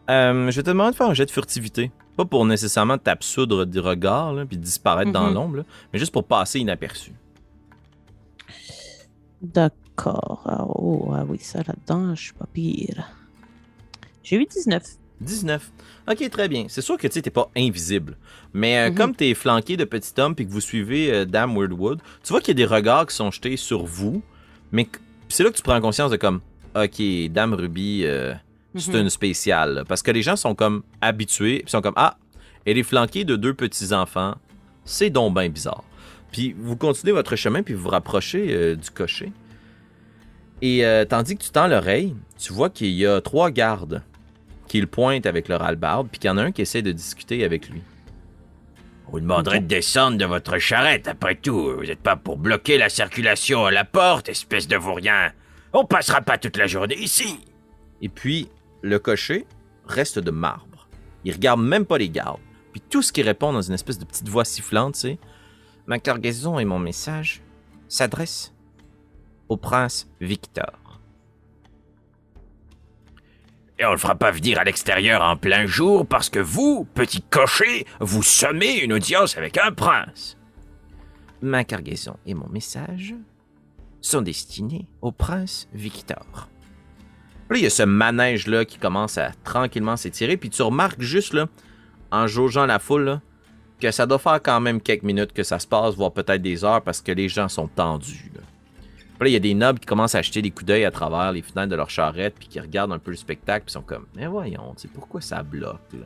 Euh, je vais te demander de faire un jet de furtivité. Pas pour nécessairement t'absoudre du regard, là, puis disparaître dans Mhm. l'ombre, mais juste pour passer inaperçu. D'accord. Ah, oh, ah oui, ça là-dedans, je suis pas pire. J'ai eu 19. 19. Ok, très bien. C'est sûr que tu t'es pas invisible. Mais euh, Mhm. comme t'es flanqué de petit homme puis que vous suivez euh, Dame Weirdwood, tu vois qu'il y a des regards qui sont jetés sur vous. Mais c'est là que tu prends conscience de comme, ok, Dame Ruby, euh, c'est Mhm. une spéciale. Parce que les gens sont comme habitués, puis sont comme, ah, elle est flanquée de deux petits-enfants. C'est donc bien bizarre. Puis vous continuez votre chemin, puis vous vous rapprochez euh, du cocher. Et euh, tandis que tu tends l'oreille, tu vois qu'il y a trois gardes qui le pointent avec leur hallebarde, puis qu'il y en a un qui essaie de discuter avec lui. Vous demanderait de descendre de votre charrette, après tout. Vous n'êtes pas pour bloquer la circulation à la porte, espèce de vaurien. On passera pas toute la journée ici. Et puis, le cocher reste de marbre. Il regarde même pas les gardes. Puis tout ce qu'il répond dans une espèce de petite voix sifflante, c'est Ma cargaison et mon message s'adressent au prince Victor. Et on le fera pas venir à l'extérieur en plein jour parce que vous, petit cocher, vous sommez une audience avec un prince. Ma cargaison et mon message sont destinés au prince Victor. Là, il y a ce manège-là qui commence à tranquillement s'étirer, puis tu remarques juste, là, en jaugeant la foule, là, que ça doit faire quand même quelques minutes que ça se passe, voire peut-être des heures, parce que les gens sont tendus. Là, Puis là, il y a des nobles qui commencent à acheter des coups d'œil à travers les fenêtres de leur charrette, puis qui regardent un peu le spectacle, puis sont comme, mais voyons, tu sais, pourquoi ça bloque, là?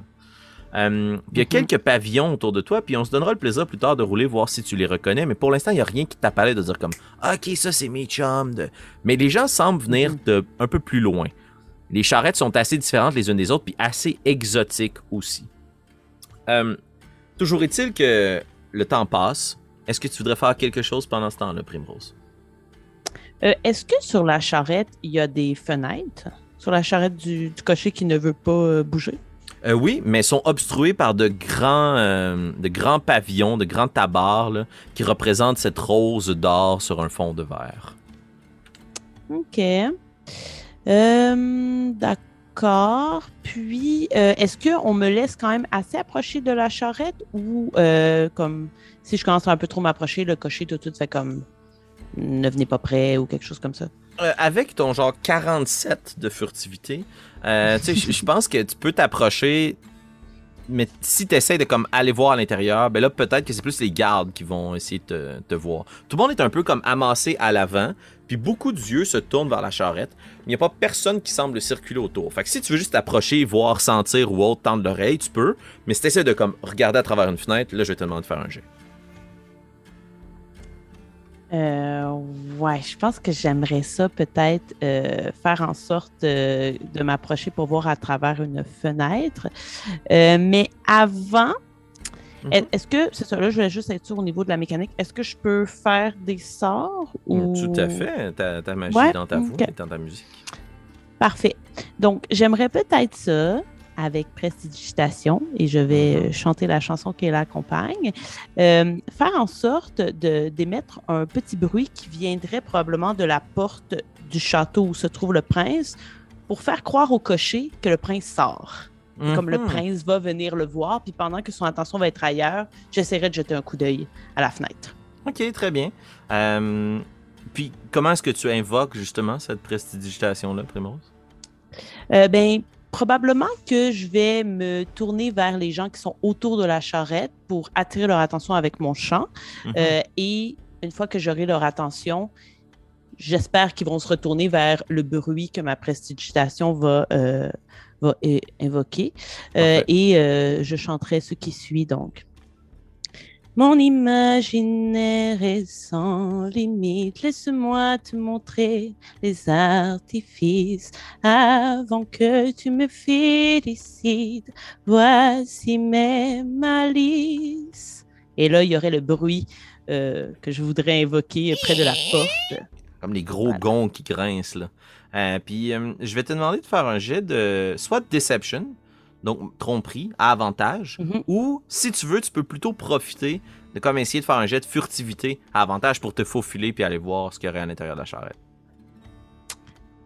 Euh, puis il y a Mhm. quelques pavillons autour de toi, puis on se donnera le plaisir plus tard de rouler, voir si tu les reconnais. Mais pour l'instant, il n'y a rien qui t'apparaît de dire comme Ah, Ok, ça c'est mes chums. de- Mais les gens semblent venir Mhm. de un peu plus loin. Les charrettes sont assez différentes les unes des autres, puis assez exotiques aussi. Euh, toujours est-il que le temps passe. Est-ce que tu voudrais faire quelque chose pendant ce temps-là, Primrose? Euh, Est-ce que sur la charrette, il y a des fenêtres? Sur la charrette du, du cocher qui ne veut pas euh, bouger? Euh, oui, mais sont obstrués par de grands, de grands pavillons, de grands tabards là, qui représentent cette rose d'or sur un fond de verre. OK. D'accord. Puis, euh, est-ce qu'on me laisse quand même assez approcher de la charrette ou euh, comme si je commence à un peu trop m'approcher, le cocher tout de suite fait comme ne venez pas près ou quelque chose comme ça? Euh, avec ton genre 47 de furtivité, euh, je- pense que tu peux t'approcher, mais si tu essaies de comme aller voir à l'intérieur, ben là peut-être que c'est plus les gardes qui vont essayer de te, voir. Tout le monde est un peu comme amassé à l'avant, puis beaucoup d'yeux se tournent vers la charrette, il n'y a pas personne qui semble circuler autour. Fait que si tu veux juste t'approcher, voir, sentir ou autre, tendre l'oreille, tu peux, mais si tu essaies de comme regarder à travers une fenêtre, là je vais te demander de faire un jet. Euh, ouais, je pense que j'aimerais ça peut-être euh, faire en sorte euh, de m'approcher pour voir à travers une fenêtre. Euh, mais avant, Mhm. est- est-ce que, c'est ça, là, je voulais juste être sûr au niveau de la mécanique, est-ce que je peux faire des sorts ou... Tout à fait, ta, ta magie Ouais, dans ta voix et dans ta musique. Parfait. Donc, j'aimerais peut-être ça avec prestidigitation et je vais Mhm. euh, chanter la chanson qui l'accompagne. Euh, faire en sorte d'émettre un petit bruit qui viendrait probablement de la porte du château où se trouve le prince pour faire croire au cocher que le prince sort. Comme le Mhm. prince va venir le voir, puis pendant que son attention va être ailleurs, j'essaierai de jeter un coup d'œil à la fenêtre. Ok, très bien. Euh, puis, comment est-ce que tu invoques justement cette prestidigitation-là, Primrose? Euh, ben, probablement que je vais me tourner vers les gens qui sont autour de la charrette pour attirer leur attention avec mon chant. Mhm. Euh, et une fois que j'aurai leur attention, j'espère qu'ils vont se retourner vers le bruit que ma prestidigitation va, euh, va invoquer. Euh, et euh, je chanterai ce qui suit donc. Mon imaginaire est sans limite. Laisse-moi te montrer les artifices avant que tu me félicites. Voici mes malices. Et là, il y aurait le bruit euh, que je voudrais invoquer près de la porte. Comme les gros Voilà. gonds qui grincent, là. Euh, puis, euh, je vais te demander de faire un jet de soit de Deception, donc tromperie, à avantage, Mhm. ou si tu veux, tu peux plutôt profiter de comme essayer de faire un jet de furtivité à avantage pour te faufiler puis aller voir ce qu'il y aurait à l'intérieur de la charrette.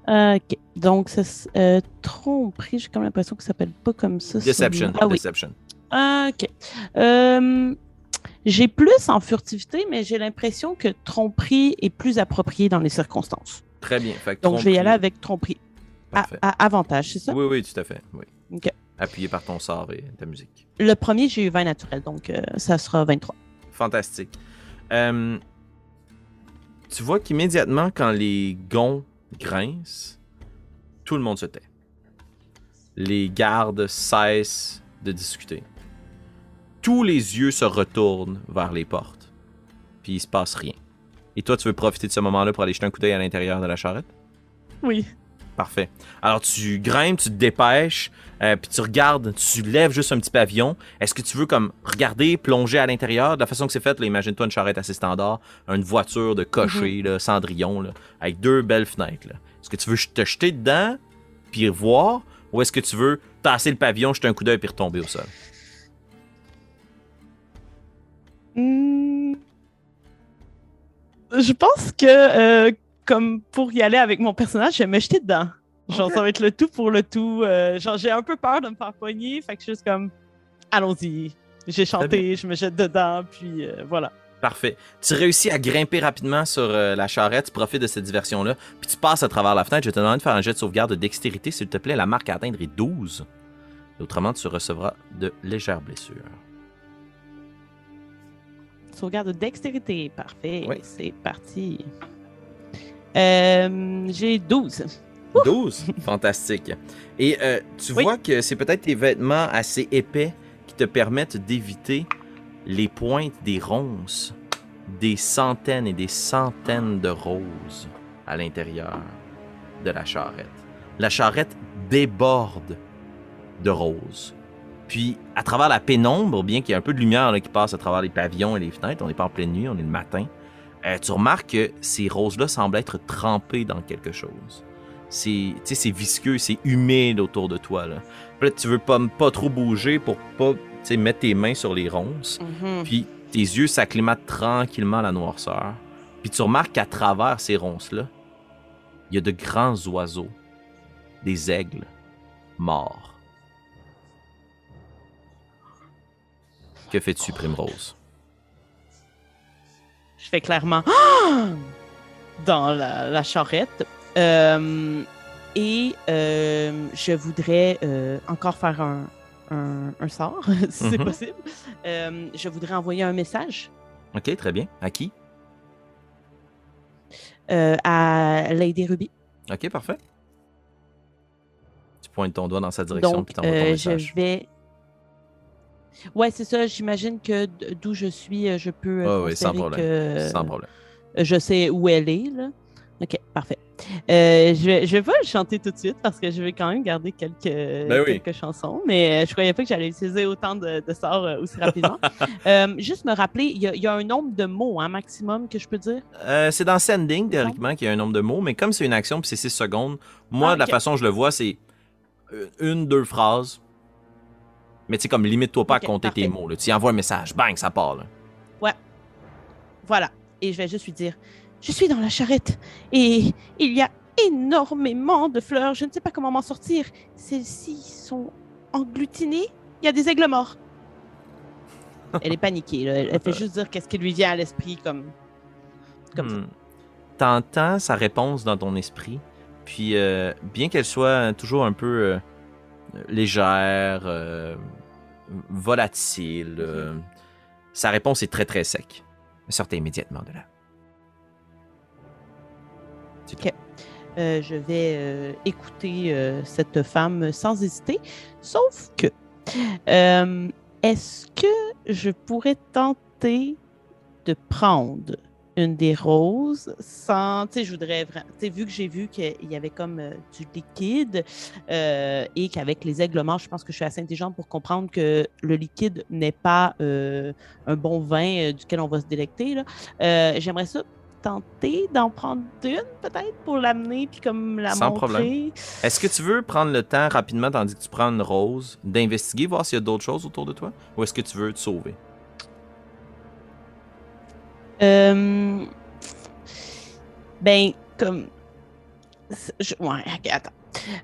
Ok, donc euh, tromperie, j'ai comme l'impression que ça s'appelle pas comme ça. Deception. Ah oui, Deception. ok. Euh, j'ai plus en furtivité, mais j'ai l'impression que tromperie est plus approprié dans les circonstances. Très bien. Fait que Donc je vais y aller avec tromperie. À, avantage, c'est ça? Oui, oui, tout à fait. Oui. Ok. Appuyé par ton sort et ta musique. Le premier, j'ai eu 20 naturel, donc euh, ça sera 23. Fantastique. Euh, tu vois qu'immédiatement, quand les gonds grincent, tout le monde se tait. Les gardes cessent de discuter. Tous les yeux se retournent vers les portes. Puis il se passe rien. Et toi, tu veux profiter de ce moment-là pour aller jeter un coup d'œil à l'intérieur de la charrette? Oui. Parfait. Alors tu grimpes, tu te dépêches, euh, puis tu regardes, tu lèves juste un petit pavillon. Est-ce que tu veux comme regarder, plonger à l'intérieur de la façon que c'est fait? Imagine-toi une charrette assez standard, une voiture de cocher, là, Cendrillon, là, avec deux belles fenêtres. Est-ce que tu veux te jeter dedans, puis voir, ou est-ce que tu veux tasser le pavillon, jeter un coup d'œil, puis retomber au sol? Hmm. Je pense que, euh, comme pour y aller avec mon personnage, je vais me jeter dedans. Genre, ça va être le tout pour le tout. Euh, genre, j'ai un peu peur de me faire poigner, fait que je suis juste comme, allons-y. J'ai chanté, je me jette dedans, puis euh, voilà. Parfait. Tu réussis à grimper rapidement sur euh, la charrette, tu profites de cette diversion-là, puis tu passes à travers la fenêtre. Je te demander de faire un jet de sauvegarde de dextérité, s'il te plaît. La marque à atteindre est 12. Autrement, tu recevras de légères blessures. Sauvegarde de dextérité, parfait. Oui. C'est parti. Euh, j'ai 12. 12? Fantastique. Et euh, tu Oui. vois que c'est peut-être tes vêtements assez épais qui te permettent d'éviter les pointes des ronces des centaines et des centaines de roses à l'intérieur de la charrette. La charrette déborde de roses. Puis, à travers la pénombre, bien qu'il y ait un peu de lumière là, qui passe à travers les pavillons et les fenêtres, on n'est pas en pleine nuit, on est le matin, euh, tu remarques que ces roses-là semblent être trempées dans quelque chose. C'est, visqueux, c'est humide autour de toi. Là. Là, tu veux pas, pas trop bouger pour pas mettre tes mains sur les ronces. Mhm. Puis tes yeux s'acclimatent tranquillement à la noirceur. Puis tu remarques qu'à travers ces ronces-là, il y a de grands oiseaux, des aigles, morts. Que fais-tu, Primrose? Je fais clairement dans la, la charrette. Euh, et euh, je voudrais euh, encore faire un, un, un sort, si c'est Mhm. possible. Je voudrais envoyer un message Ok, très bien. À qui? à Lady Ruby. Ok, parfait. Tu pointes ton doigt dans sa direction Donc, puis t'envoies ton euh, je message. vais. Ouais, c'est ça. J'imagine que d'où je suis, je peux. Ouais, ouais, sans problème. que- Sans problème. Je sais où elle est, là. Ok, parfait. Euh, je, vais, je vais pas le chanter tout de suite parce que je vais quand même garder quelques, Ben oui. quelques chansons, mais euh, je croyais pas que j'allais utiliser autant de, de sorts euh, aussi rapidement. Euh, juste me rappeler, il y, a- il y a un nombre de mots, hein, maximum, que je peux dire? Euh, c'est dans Sending, théoriquement, qu'il y a un nombre de mots, mais comme c'est une action puis c'est 6 secondes, moi, Ah, de la façon dont je le vois, c'est une, deux phrases. Mais tu sais, comme limite-toi pas à compter tes mots. Tu envoies un message, bang, ça part. Là. Voilà. Et je vais juste lui dire Je suis dans la charrette et il y a énormément de fleurs. Je ne sais pas comment m'en sortir. Celles-ci sont engglutinées. Il y a des aigles morts. Elle est paniquée. là. Elle, fait juste dire qu'est-ce qui lui vient à l'esprit comme. Comme. Hmm. T'entends sa réponse dans ton esprit, puis euh, bien qu'elle soit toujours un peu euh, légère, euh, volatile, euh, sa réponse est très très sec. Sortez immédiatement de là. Ok. Euh, je vais euh, écouter euh, cette femme sans hésiter. Sauf que, est-ce que je pourrais tenter de prendre une des roses sans, tu sais, je voudrais vraiment, tu sais, vu que j'ai vu qu'il y avait comme du liquide et qu'avec les aigles morts, je pense que je suis assez intelligente pour comprendre que le liquide n'est pas un bon vin duquel on va se délecter. J'aimerais ça tenter d'en prendre une, peut-être, pour l'amener puis comme la Sans montrer? problème. Est-ce que tu veux prendre le temps rapidement, tandis que tu prends une rose, d'investiguer, voir s'il y a d'autres choses autour de toi? Ou est-ce que tu veux te sauver? Euh, ben, comme. Je, ouais, attends.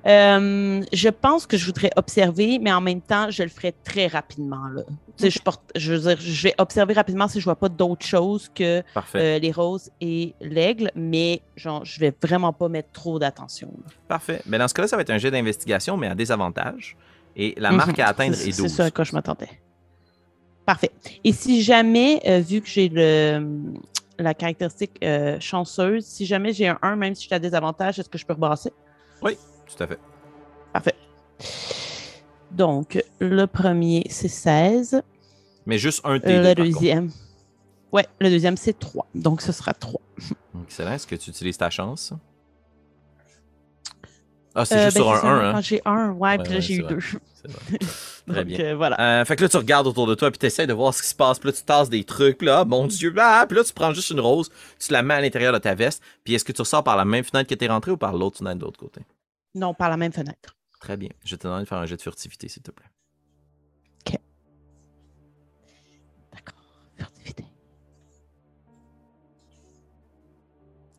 Euh, je pense que je voudrais observer, mais en même temps, je le ferai très rapidement. Là. Je, porte, je veux dire, je vais observer rapidement si je vois pas d'autres choses que euh, les roses et l'aigle, mais genre, je vais vraiment pas mettre trop d'attention. Parfait. Mais dans ce cas-là, ça va être un jet d'investigation, mais à désavantage. Et la Mhm. marque à atteindre C'est- est 12. C'est ça à quoi je m'attendais. Parfait. Et si jamais, euh, vu que j'ai le la caractéristique chanceuse, si jamais j'ai un 1, même si je suis à désavantage, est-ce que je peux rebrasser? Tout à fait. Parfait. Donc, le premier, c'est 16. Mais juste un Euh, T. le deuxième. Ouais, le deuxième, c'est 3. Donc, ce sera 3. Excellent. Est-ce que tu utilises ta chance? Ah, c'est Euh, juste ben, sur un ça, 1, Quand hein? j'ai un, ouais, puis là, j'ai eu vrai. 2. C'est vrai. Très bien. Euh, voilà. Euh, fait que là, tu regardes autour de toi, puis tu essaies de voir ce qui se passe. Puis là, tu tasses des trucs. Là, ah, mon Dieu. Ah, puis là, tu prends juste une rose, tu la mets à l'intérieur de ta veste. Puis est-ce que tu ressors par la même fenêtre que tu es rentré ou par l'autre fenêtre de l'autre côté? Non, par la même fenêtre. Très bien. Je te demande de faire un jet de furtivité, s'il te plaît. D'accord. Furtivité.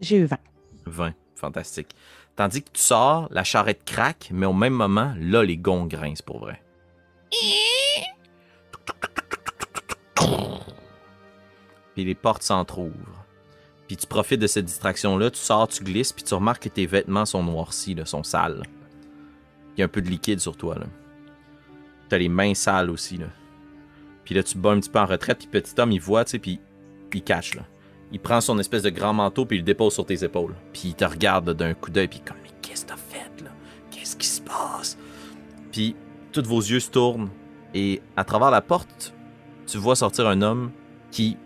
J'ai eu 20. 20. Fantastique. Tandis que tu sors, la charrette craque, mais au même moment, là, les gonds grincent pour vrai. Puis les portes s'entr'ouvrent. Puis tu profites de cette distraction-là, tu sors, tu glisses, puis tu remarques que tes vêtements sont noircis, là, sont sales. Il y a un peu de liquide sur toi. là. T'as les mains sales aussi. Là. Puis là, tu bats un petit peu en retraite, puis petit homme, il voit, tu sais, puis il cache. Là. Il prend son espèce de grand manteau, puis il le dépose sur tes épaules. Puis il te regarde d'un coup d'œil, puis comme, mais qu'est-ce que t'as fait, là? Qu'est-ce qui se passe? Puis tous vos yeux se tournent Et à travers la porte, tu vois sortir un homme qui,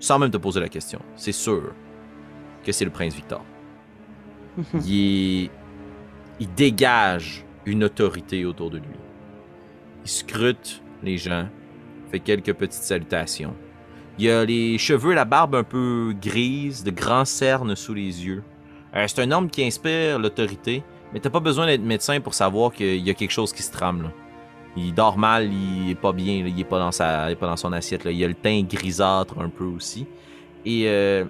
sans même te poser la question, c'est sûr que c'est le prince Victor. il, dégage une autorité autour de lui. Il scrute les gens, fait quelques petites salutations. Il a les cheveux la barbe un peu grises, de grands cernes sous les yeux. Euh, c'est un homme qui inspire l'autorité, mais t'as pas besoin d'être médecin pour savoir qu'il y a quelque chose qui se trame. Il dort mal, il est pas bien, il est pas dans sa, pas dans son assiette. Là. Il a le teint grisâtre un peu aussi. Et euh,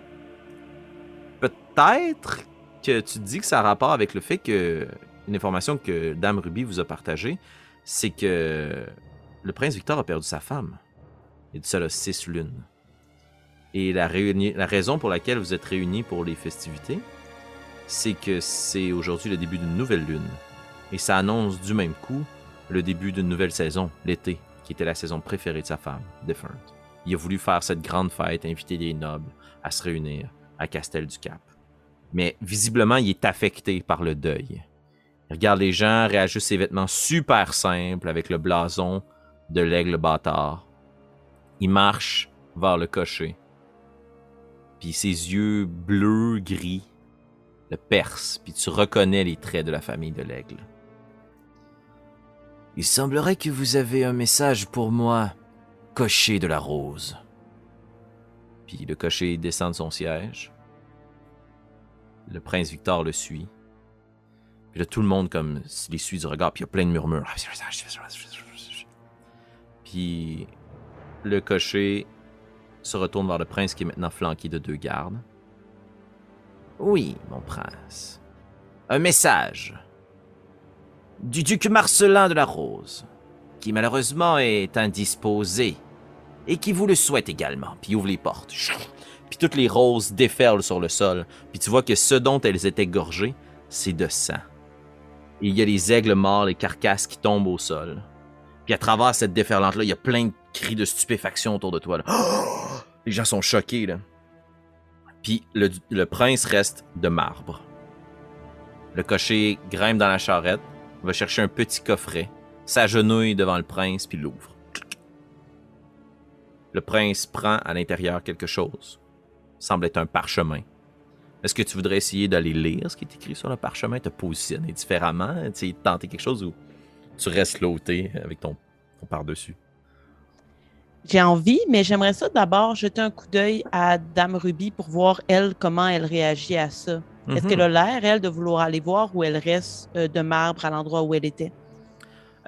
peut-être que tu dis que ça a rapport avec le fait que une information que Dame Ruby vous a partagée, c'est que le prince Victor a perdu sa femme. Et de là, six lunes. Et la, raison pour laquelle vous êtes réunis pour les festivités, c'est que c'est aujourd'hui le début d'une nouvelle lune. Et ça annonce du même coup le début d'une nouvelle saison, l'été, qui était la saison préférée de sa femme, Different. Il a voulu faire cette grande fête, inviter les nobles à se réunir à Castel du Cap. Mais visiblement, il est affecté par le deuil. Il regarde les gens, réajuste ses vêtements super simples avec le blason de l'aigle bâtard. Il marche vers le cocher. Puis ses yeux bleus, gris, le percent, puis tu reconnais les traits de la famille de l'aigle. Il semblerait que vous avez un message pour moi, cocher de la rose. Puis le cocher descend de son siège. Le prince Victor le suit. Puis là, tout le monde comme les suit du regard, puis il y a plein de murmures. Puis le cocher se retourne vers le prince qui est maintenant flanqué de deux gardes. Oui, mon prince. Un message du duc Marcelin de la Rose, qui malheureusement est indisposé et qui vous le souhaite également. Puis ouvre les portes. Puis toutes les roses déferlent sur le sol. Puis tu vois que ce dont elles étaient gorgées, c'est de sang. Et il y a les aigles morts, les carcasses qui tombent au sol. Puis à travers cette déferlante-là, il y a plein de cris de stupéfaction autour de toi. Les gens sont choqués. Puis le prince reste de marbre. Le cocher grimpe dans la charrette, va chercher un petit coffret, s'agenouille devant le prince, puis l'ouvre. Le prince prend à l'intérieur quelque chose. Semble être un parchemin. Est-ce que tu voudrais essayer d'aller lire ce qui est écrit sur le parchemin, te positionner différemment, essayer de tenter quelque chose ou tu restes lauté avec ton, ton par-dessus? J'ai envie, mais j'aimerais ça d'abord jeter un coup d'œil à Dame Ruby pour voir, elle, comment elle réagit à ça. Est-ce Mhm. qu'elle a l'air, elle, de vouloir aller voir ou elle reste euh, de marbre à l'endroit où elle était?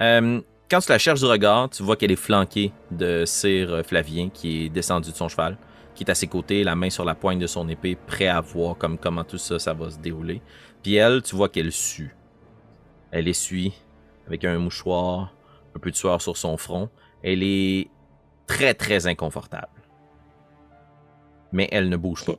Euh, quand tu la cherches du regard, tu vois qu'elle est flanquée de euh, Flavien qui est descendu de son cheval, qui est à ses côtés, la main sur la poigne de son épée, prêt à voir comme, comment tout ça, ça va se dérouler. Puis elle, tu vois qu'elle sue. Elle essuie avec un mouchoir, un peu de sueur sur son front. Elle est très, très inconfortable. Mais elle ne bouge pas.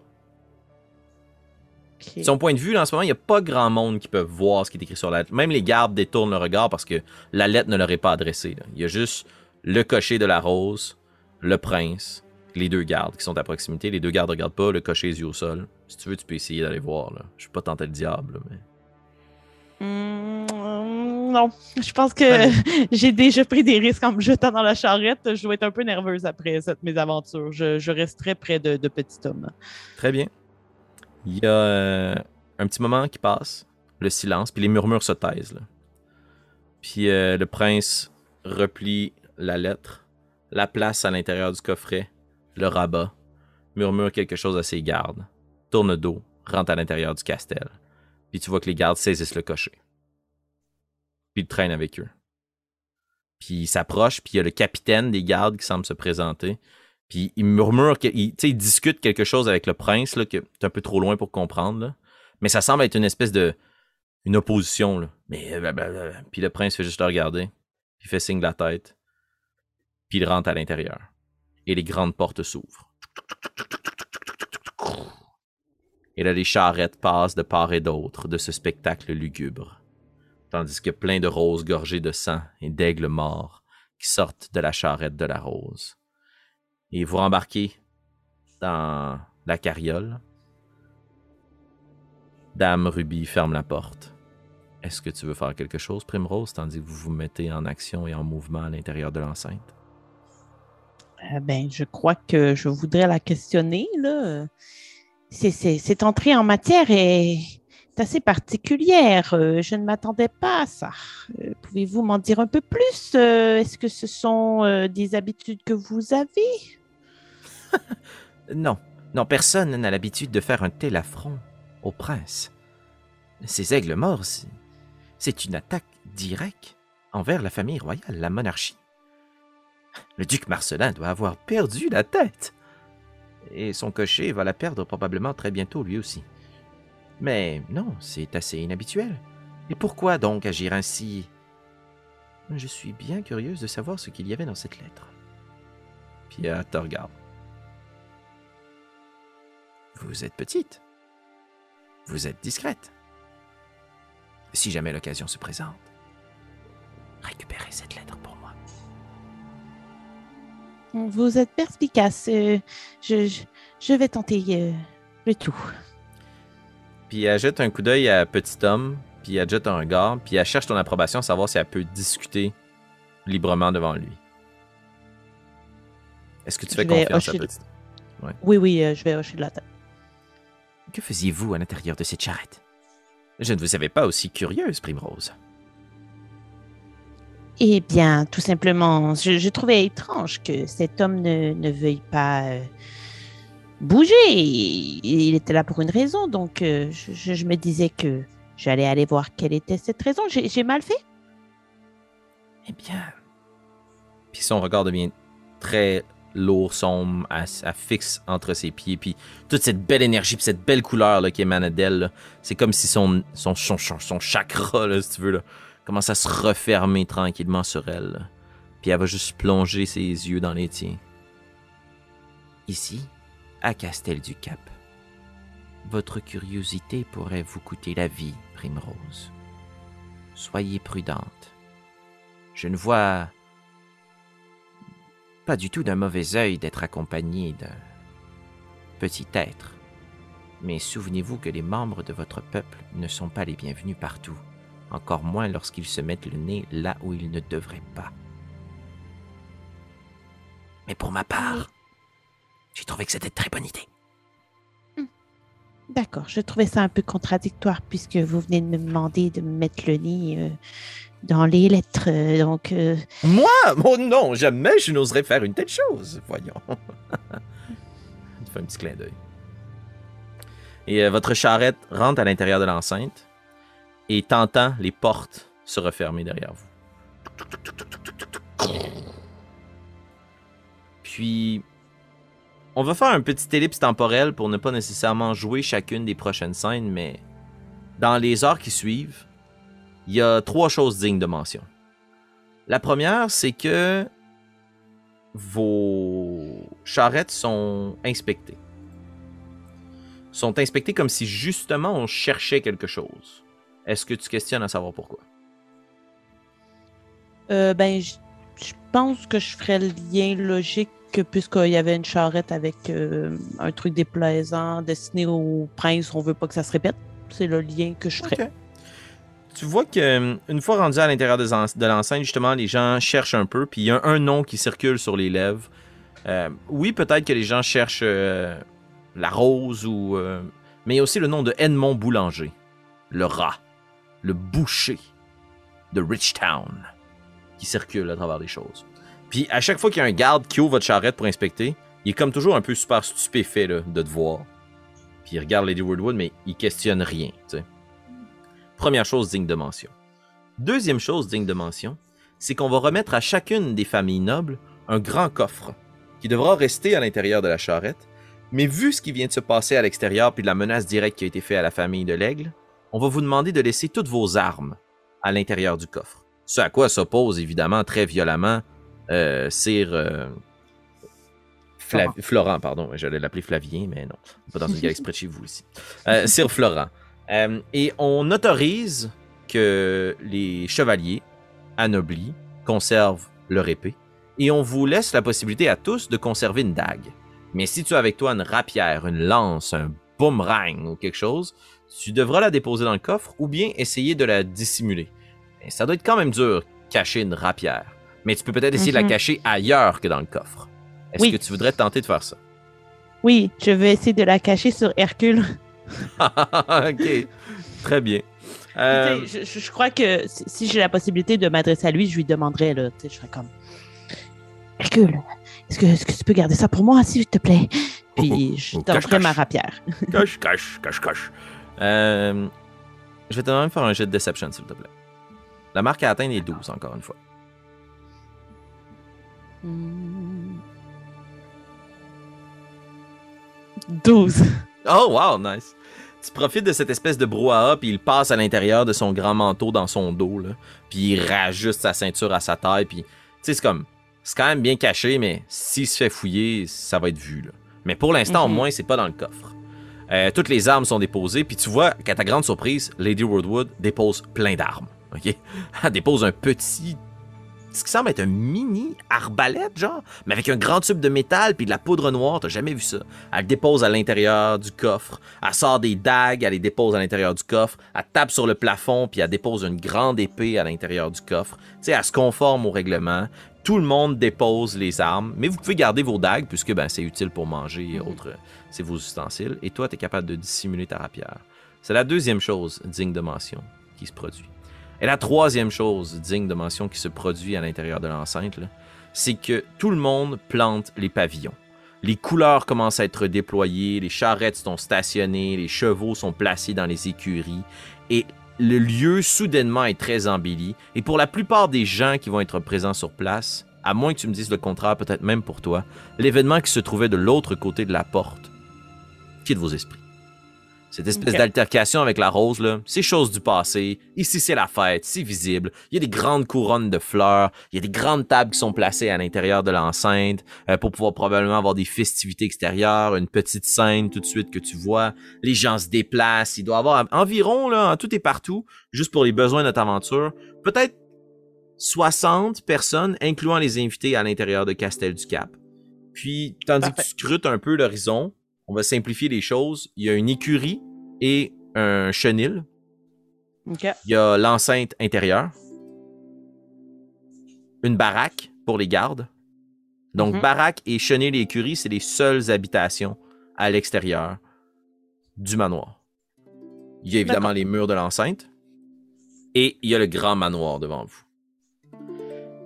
Son point de vue, là, en ce moment, il n'y a pas grand monde qui peut voir ce qui est écrit sur la lettre. Même les gardes détournent le regard parce que la lettre ne leur est pas adressée. là. Il y a juste le cocher de la rose, le prince, les deux gardes qui sont à proximité. Les deux gardes ne regardent pas, le cocher les yeux au sol. Si tu veux, tu peux essayer d'aller voir. Là. Je suis pas tenté le diable, mais... Hmm, non, je pense que j'ai déjà pris des risques en me jetant dans la charrette. Je vais être un peu nerveuse après cette mésaventure. Je, je resterai près de, de petit homme. Très bien. Il y a euh, un petit moment qui passe, le silence, puis les murmures se taisent. là. Puis euh, le prince replie la lettre, la place à l'intérieur du coffret, le rabat, murmure quelque chose à ses gardes, tourne dos, rentre à l'intérieur du castel. Puis tu vois que les gardes saisissent le cocher. Puis ils traînent avec eux. Puis il s'approche, puis il y a le capitaine des gardes qui semble se présenter. Puis il murmure, il, il discute quelque chose avec le prince, là, que t'es un peu trop loin pour comprendre. Mais ça semble être une espèce de. une opposition. Là. Mais. euh, blablabla. Puis le prince fait juste le regarder. Puis il fait signe de la tête. Puis il rentre à l'intérieur. Et les grandes portes s'ouvrent. Et là, les charrettes passent de part et d'autre de ce spectacle lugubre. Tandis que plein de roses gorgées de sang et d'aigles morts qui sortent de la charrette de la rose. Et vous rembarquez dans la carriole. Dame Ruby ferme la porte. Est-ce que tu veux faire quelque chose, Primrose, tandis que vous vous mettez en action et en mouvement à l'intérieur de l'enceinte? Euh, ben, je crois que je voudrais la questionner. Là. Cette entrée en matière est assez particulière. Euh, je ne m'attendais pas à ça. Euh, pouvez-vous m'en dire un peu plus? Est-ce que ce sont des habitudes que vous avez? Non, non, personne n'a l'habitude de faire un tel affront au prince. Ces aigles morts, c'est une attaque directe envers la famille royale, la monarchie. Le duc Marcelin doit avoir perdu la tête. Et son cocher va la perdre probablement très bientôt lui aussi. Mais non, c'est assez inhabituel. Et pourquoi donc agir ainsi? Je suis bien curieuse de savoir ce qu'il y avait dans cette lettre. Puis elle te. Vous êtes petite. Vous êtes discrète. Si jamais l'occasion se présente, récupérez cette lettre pour moi. Vous êtes perspicace. Euh, je, je, je vais tenter euh, le tout. Puis elle jette un coup d'œil à Petit Homme, puis elle jette un regard, puis elle cherche ton approbation, savoir si elle peut discuter librement devant lui. Est-ce que tu Je fais confiance à Petit Oui, oui, euh, je vais hocher de la tête. Que faisiez-vous à l'intérieur de cette charrette? Je ne vous avais pas aussi curieuse, Primrose. Eh bien, tout simplement, je, je trouvais étrange que cet homme ne, ne veuille pas euh, bouger. Il était là pour une raison, donc euh, je, je- je me disais que j'allais aller voir quelle était cette raison. J'ai mal fait? Eh bien. Puis son regard devient très lourd, sombre, à, à fixe entre ses pieds. Puis toute cette belle énergie, puis cette belle couleur là, qui émane d'elle, c'est comme si son, son, son, son- son chakra, là, si tu veux, là, commence à se refermer tranquillement sur elle. Puis elle va juste plonger ses yeux dans les tiens. Ici, à Castel du Cap, votre curiosité pourrait vous coûter la vie, Primrose. Soyez prudente. Je ne vois pas du tout d'un mauvais œil d'être accompagné d'un petit être. Mais souvenez-vous que les membres de votre peuple ne sont pas les bienvenus partout, encore moins lorsqu'ils se mettent le nez là où ils ne devraient pas. Mais pour ma part, j'ai trouvé que c'était une très bonne idée. D'accord, je trouvais ça un peu contradictoire puisque vous venez de me demander de me mettre le nez euh, dans les lettres. euh, donc, euh, Moi? Oh non, jamais je n'oserais faire une telle chose. Voyons. Il fait un petit clin d'œil. Et votre charrette rentre à l'intérieur de l'enceinte et t'entends les portes se refermer derrière vous. Puis, on va faire un petit ellipse temporel pour ne pas nécessairement jouer chacune des prochaines scènes, mais dans les heures qui suivent, il y a trois choses dignes de mention. La première, c'est que vos charrettes sont inspectées. Sont inspectées comme si justement on cherchait quelque chose. Est-ce que tu questionnes à savoir pourquoi? euh, ben, je pense que je ferais le lien logique que puisqu'il y avait une charrette avec euh, un truc déplaisant destiné au prince, on veut pas que ça se répète. C'est le lien que je ferais. Tu vois que euh, une fois rendu à l'intérieur de l'enceinte, justement, les gens cherchent un peu, puis il y a un nom qui circule sur les lèvres. Euh, oui, peut-être que les gens cherchent euh, la rose ou, euh, mais il y a aussi le nom de Edmond Boulanger, le rat, le boucher de Richtown, qui circule à travers les choses. Puis à chaque fois qu'il y a un garde qui ouvre votre charrette pour inspecter, il est comme toujours un peu super stupéfait de te voir. Puis il regarde Lady Woodwood, mais il questionne rien. Première chose digne de mention. Deuxième chose digne de mention, c'est qu'on va remettre à chacune des familles nobles un grand coffre qui devra rester à l'intérieur de la charrette. Mais vu ce qui vient de se passer à l'extérieur puis la menace directe qui a été faite à la famille de l'aigle, on va vous demander de laisser toutes vos armes à l'intérieur du coffre. Ce à quoi s'oppose évidemment très violemment euh, Sir euh, Fla- Florent. Florent, pardon, j'allais l'appeler Flavien, mais non, pas dans une galaxie près de chez vous ici. Euh, Sir Florent. Euh, et on autorise que les chevaliers anoblis conservent leur épée. Et on vous laisse la possibilité à tous de conserver une dague. Mais si tu as avec toi une rapière, une lance, un boomerang ou quelque chose, tu devras la déposer dans le coffre ou bien essayer de la dissimuler. Et ça doit être quand même dur, cacher une rapière. Mais tu peux peut-être essayer de la Mhm. cacher ailleurs que dans le coffre. Est-ce Oui. que tu voudrais tenter de faire ça? Oui, je vais essayer de la cacher sur Hercule. ok, très bien. Euh, Tu sais, Je, crois que si, j'ai la possibilité de m'adresser à lui, je lui demanderais, là, tu sais, je serais comme Hercule, est-ce que, tu peux garder ça pour moi, s'il te plaît? Puis je Oh, ma rapière. Cache, cache, cache, cache. Euh, je vais te demander de faire un jet de deception, s'il te plaît. La marque à atteindre est 12, encore une fois. Hmm. 12. Oh, wow, nice. Tu profites de cette espèce de brouhaha, puis il passe à l'intérieur de son grand manteau dans son dos, là. Puis il rajuste sa ceinture à sa taille, puis... Tu sais, c'est comme... C'est quand même bien caché, mais s'il se fait fouiller, ça va être vu, là. Mais pour l'instant, au Mhm. moins, c'est pas dans le coffre. Euh, toutes les armes sont déposées, puis tu vois qu'à ta grande surprise, Lady Woodwood dépose plein d'armes? Elle dépose un petit... Ce qui semble être un mini arbalète, genre, mais avec un grand tube de métal puis de la poudre noire, t'as jamais vu ça. Elle le dépose à l'intérieur du coffre. Elle sort des dagues, elle les dépose à l'intérieur du coffre. Elle tape sur le plafond, puis elle dépose une grande épée à l'intérieur du coffre. Tu sais, elle se conforme au règlement. Tout le monde dépose les armes, mais vous pouvez garder vos dagues, puisque ben, c'est utile pour manger et Mhm. autres. C'est vos ustensiles. Et toi, tu es capable de dissimuler ta rapière. C'est la deuxième chose digne de mention qui se produit. Et la troisième chose digne de mention qui se produit à l'intérieur de l'enceinte, c'est que tout le monde plante les pavillons. Les couleurs commencent à être déployées, les charrettes sont stationnées, les chevaux sont placés dans les écuries et le lieu soudainement est très embelli. Et pour la plupart des gens qui vont être présents sur place, à moins que tu me dises le contraire, peut-être même pour toi, l'événement qui se trouvait de l'autre côté de la porte quitte vos esprits. Cette espèce d'altercation avec la rose, là, c'est chose du passé. Ici, c'est la fête, c'est visible. Il y a des grandes couronnes de fleurs. Il y a des grandes tables qui sont placées à l'intérieur de l'enceinte euh, pour pouvoir probablement avoir des festivités extérieures, une petite scène tout de suite que tu vois. Les gens se déplacent. Il doit y avoir environ, là, en tout et partout, juste pour les besoins de notre aventure, peut-être 60 personnes, incluant les invités à l'intérieur de Castel du Cap. Puis, tandis que tu scrutes un peu l'horizon, on va simplifier les choses. Il y a une écurie et un chenil. Il y a l'enceinte intérieure. Une baraque pour les gardes. Donc, Mhm. baraque et chenil et écurie, c'est les seules habitations à l'extérieur du manoir. Il y a évidemment les murs de l'enceinte. Et il y a le grand manoir devant vous.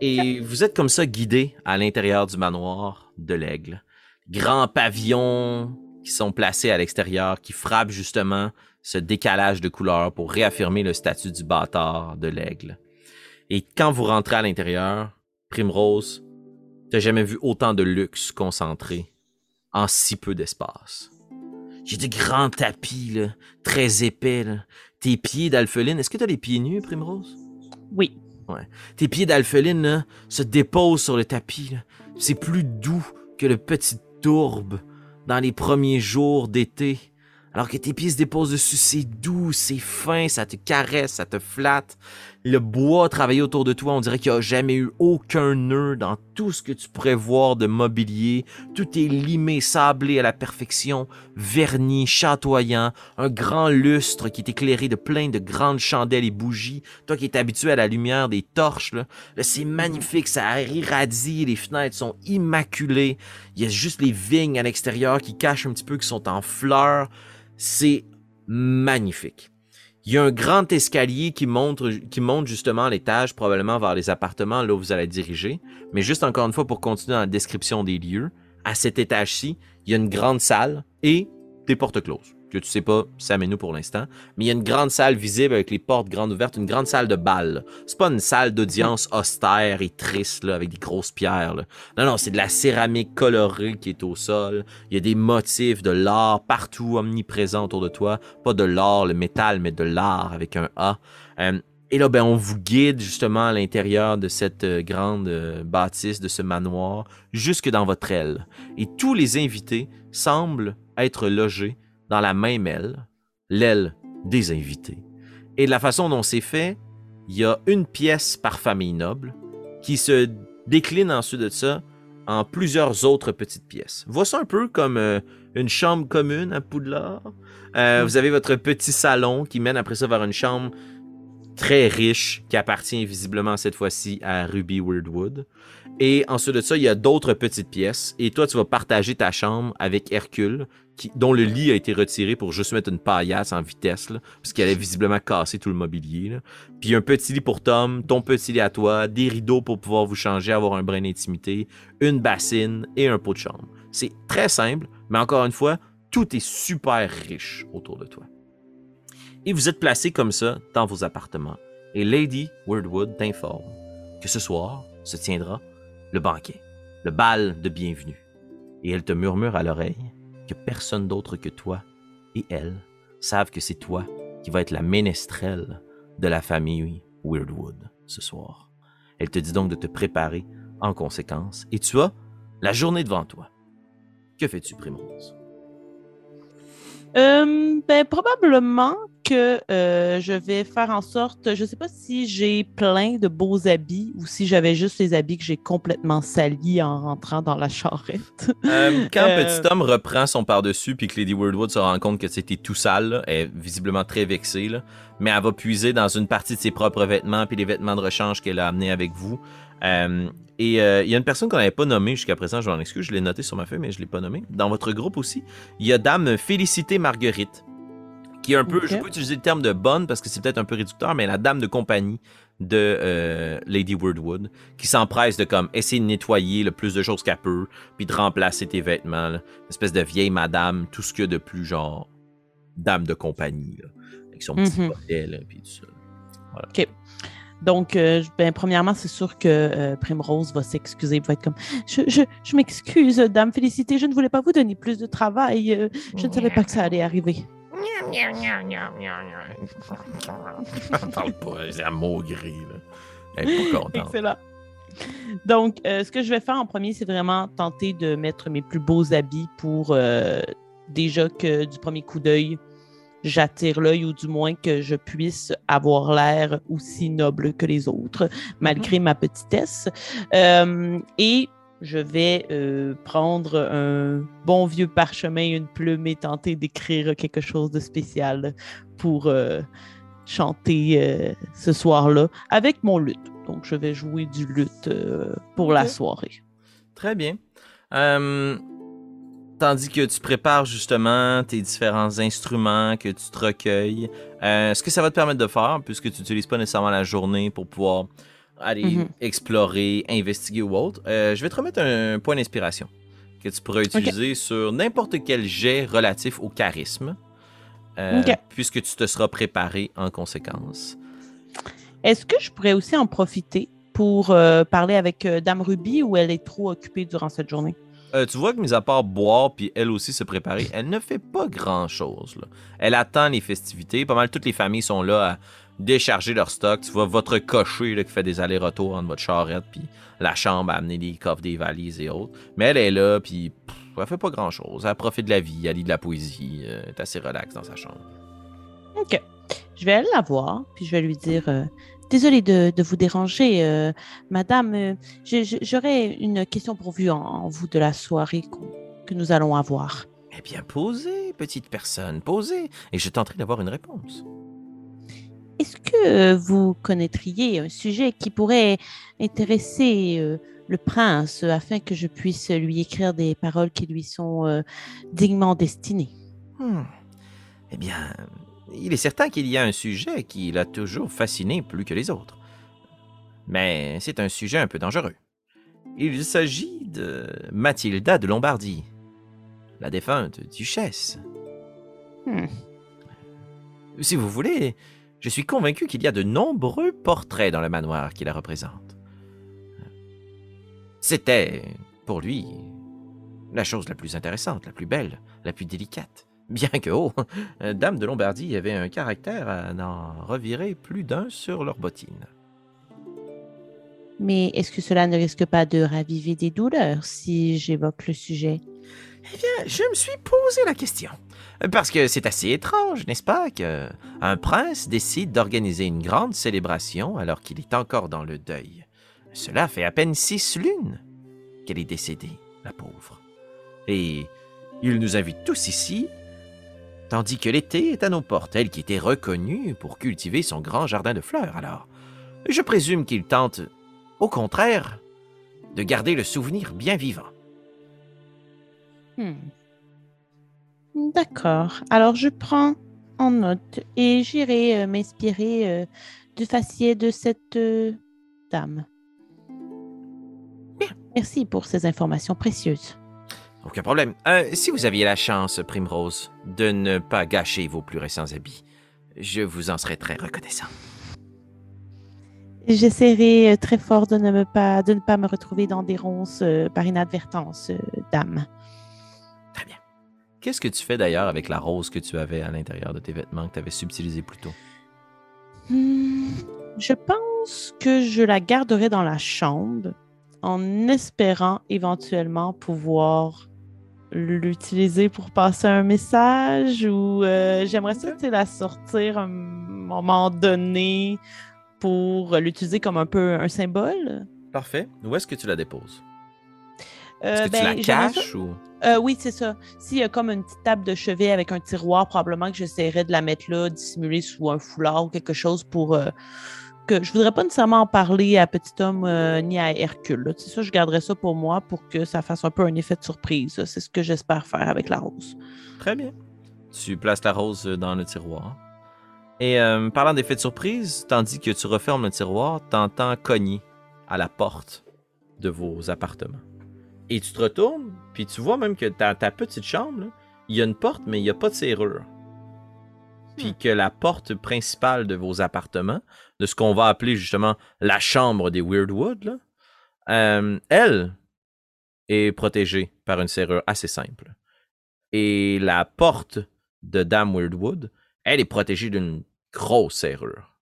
Et vous êtes comme ça guidé à l'intérieur du manoir de l'aigle. Grands pavillons qui sont placés à l'extérieur, qui frappent justement ce décalage de couleurs pour réaffirmer le statut du bâtard de l'aigle. Et quand vous rentrez à l'intérieur, Primrose, t'as jamais vu autant de luxe concentré en si peu d'espace. J'ai des grands tapis, là, très épais. Là. Tes pieds d'alpheline, est-ce que t'as les pieds nus, Primrose? Oui. Tes pieds d'alpheline se déposent sur le tapis. C'est plus doux que le petit tourbe dans les premiers jours d'été. Alors que tes pieds se déposent dessus, c'est doux, c'est fin, ça te caresse, ça te flatte. Le bois travaillé autour de toi, on dirait qu'il n'y a jamais eu aucun nœud dans tout ce que tu pourrais voir de mobilier. Tout est limé, sablé à la perfection, verni, chatoyant, un grand lustre qui est éclairé de plein de grandes chandelles et bougies. Toi qui es habitué à la lumière des torches, là, c'est magnifique, ça irradie, les fenêtres sont immaculées. Il y a juste les vignes à l'extérieur qui cachent un petit peu, qui sont en fleurs. C'est magnifique. Il y a un grand escalier qui monte, qui monte justement à l'étage, probablement vers les appartements là où vous allez diriger. Mais juste encore une fois pour continuer dans la description des lieux, à cet étage-ci, il y a une grande salle et des portes closes. Que tu sais pas, ça nous pour l'instant. Mais il y a une grande salle visible avec les portes grandes ouvertes, une grande salle de bal. C'est pas une salle d'audience austère et triste là, avec des grosses pierres. là. Non, non, c'est de la céramique colorée qui est au sol. Il y a des motifs de l'art partout, omniprésent autour de toi. Pas de l'or, le métal, mais de l'art avec un A. Euh, et là, ben, on vous guide justement à l'intérieur de cette euh, grande euh, bâtisse, de ce manoir, jusque dans votre aile. Et tous les invités semblent être logés dans la même aile, l'aile des invités. Et de la façon dont c'est fait, il y a une pièce par famille noble qui se décline ensuite de ça en plusieurs autres petites pièces. Vois ça un peu comme euh, une chambre commune à Poudlard. Euh, Mm. Vous avez votre petit salon qui mène après ça vers une chambre très riche qui appartient visiblement cette fois-ci à Ruby Weirdwood. Et ensuite de ça, il y a d'autres petites pièces. Et toi, tu vas partager ta chambre avec Hercule, dont le lit a été retiré pour juste mettre une paillasse en vitesse, là, parce qu'elle a visiblement cassé tout le mobilier. Puis un petit lit pour Tom, ton petit lit à toi, des rideaux pour pouvoir vous changer, avoir un brin d'intimité, une bassine et un pot de chambre. C'est très simple, mais encore une fois, tout est super riche autour de toi. Et vous êtes placé comme ça dans vos appartements. Et Lady Wordwood t'informe que ce soir se tiendra le banquet, le bal de bienvenue. Et elle te murmure à l'oreille que personne d'autre que toi et elle savent que c'est toi qui va être la ménestrelle de la famille Weirdwood ce soir. Elle te dit donc de te préparer en conséquence et tu as la journée devant toi. Que fais-tu, Primrose? Euh, ben, probablement que euh, je vais faire en sorte, je sais pas si j'ai plein de beaux habits ou si j'avais juste les habits que j'ai complètement salis en rentrant dans la charrette. Euh, quand Euh, Petit Tom reprend son par-dessus puis que Lady Weirdwood se rend compte que c'était tout sale, là, elle est visiblement très vexée, là, mais elle va puiser dans une partie de ses propres vêtements puis les vêtements de rechange qu'elle a amenés avec vous. Euh, et euh, il y a une personne qu'on n'avait pas nommée jusqu'à présent, je m'en excuse, je l'ai noté sur ma feuille, mais je l'ai pas nommée. Dans votre groupe aussi, il y a Dame Félicité Marguerite, qui est un peu, Ok. je peux utiliser le terme de bonne parce que c'est peut-être un peu réducteur, mais la dame de compagnie de euh, Lady Weirdwood, qui s'empresse de comme essayer de nettoyer le plus de choses qu'elle peut, puis de remplacer tes vêtements, là. Une espèce de vieille madame, tout ce qu'il y a de plus genre dame de compagnie, là, avec son petit Mhm. puis tout ça. Donc, euh, ben, premièrement, c'est sûr que euh, Primrose va s'excuser, va être comme Je, je, je m'excuse, Dame Félicité, je ne voulais pas vous donner plus de travail. euh, je ne savais pas que ça allait arriver. Parle pas, c'est un mot gris, là. Elle est. Donc, euh, ce que je vais faire en premier, c'est vraiment tenter de mettre mes plus beaux habits pour euh, déjà que du premier coup d'œil, j'attire l'œil ou du moins que je puisse avoir l'air aussi noble que les autres, malgré ma petitesse. Euh, et je vais euh, prendre un bon vieux parchemin, une plume et tenter d'écrire quelque chose de spécial pour euh, chanter euh, ce soir-là avec mon luth. Donc, je vais jouer du luth pour la soirée. Très bien. Tandis que tu prépares justement tes différents instruments, que tu te recueilles, ce que ça va te permettre de faire, puisque tu n'utilises pas nécessairement la journée pour pouvoir aller Mhm. explorer, investiguer ou autre, euh, je vais te remettre un point d'inspiration que tu pourras utiliser sur n'importe quel jet relatif au charisme, euh, puisque tu te seras préparé en conséquence. Est-ce que je pourrais aussi en profiter pour euh, parler avec Dame Ruby ou elle est trop occupée durant cette journée? Euh, tu vois que, mis à part boire puis elle aussi se préparer, elle ne fait pas grand-chose. Elle attend les festivités. Pas mal toutes les familles sont là à décharger leur stock. Tu vois votre cocher là, qui fait des allers-retours entre votre charrette puis la chambre à amener des coffres, des valises et autres. Mais elle est là puis pff, elle fait pas grand-chose. Elle profite de la vie, elle lit de la poésie, euh, elle est assez relax dans sa chambre. OK. Je vais aller la voir, puis je vais lui dire euh, Désolée de, de vous déranger, euh, madame. euh, J'aurais une question pour vous en, en vous de la soirée que nous allons avoir. Eh bien, posez, petite personne, posez, et je tenterai d'avoir une réponse. Est-ce que euh, vous connaîtriez un sujet qui pourrait intéresser euh, le prince afin que je puisse lui écrire des paroles qui lui sont euh, dignement destinées? Hmm. Eh bien, il est certain qu'il y a un sujet qui l'a toujours fasciné plus que les autres. Mais c'est un sujet un peu dangereux. Il s'agit de Mathilda de Lombardie, la défunte duchesse. Hmm. Si vous voulez, je suis convaincu qu'il y a de nombreux portraits dans le manoir qui la représentent. C'était, pour lui, la chose la plus intéressante, la plus belle, la plus délicate. Bien que, oh, Dame de Lombardie avait un caractère à n'en revirer plus d'un sur leurs bottines. Mais est-ce que cela ne risque pas de raviver des douleurs si j'évoque le sujet? Eh bien, je me suis posé la question. Parce que c'est assez étrange, n'est-ce pas, que un prince décide d'organiser une grande célébration alors qu'il est encore dans le deuil. Cela fait à peine six lunes qu'elle est décédée, la pauvre. Et il nous invite tous ici, tandis que l'été est à nos portes, elle qui était reconnue pour cultiver son grand jardin de fleurs. Alors, je présume qu'il tente, au contraire, de garder le souvenir bien vivant. Hmm. D'accord. Alors, je prends en note et j'irai euh, m'inspirer euh, du faciès de cette euh, dame. Merci pour ces informations précieuses. Aucun problème. Si vous aviez la chance, Primrose, de ne pas gâcher vos plus récents habits, je vous en serais très reconnaissant. J'essaierai très fort de ne, me pas, de ne pas me retrouver dans des ronces par inadvertance, dame. Qu'est-ce que tu fais d'ailleurs avec la rose que tu avais à l'intérieur de tes vêtements que tu avais subtilisé plus tôt? Hmm, je pense que je la garderai dans la chambre en espérant éventuellement pouvoir l'utiliser pour passer un message ou euh, j'aimerais ça la sortir à un moment donné pour l'utiliser comme un peu un symbole. Parfait. Où est-ce que tu la déposes? Euh, Est-ce que ben, tu la j'aimerais ça- caches ou... Euh, oui, c'est ça. S'il y a comme une petite table de chevet avec un tiroir, probablement que j'essaierais de la mettre là, dissimulée sous un foulard ou quelque chose pour euh, que je voudrais pas nécessairement en parler à Petit Homme euh, ni à Hercule. sais, ça, je garderais ça pour moi pour que ça fasse un peu un effet de surprise. C'est ce que j'espère faire avec la rose. Très bien. Tu places la rose dans le tiroir. Et parlant d'effet de surprise, tandis que tu refermes le tiroir, t'entends cogner à la porte de vos appartements. Et tu te retournes, puis tu vois même que dans ta petite chambre, il y a une porte, mais il n'y a pas de serrure. Puis que la porte principale de vos appartements, de ce qu'on va appeler justement la chambre des Weirdwood, là, euh, elle est protégée par une serrure assez simple. Et la porte de Dame Weirdwood, elle est protégée d'une grosse serrure.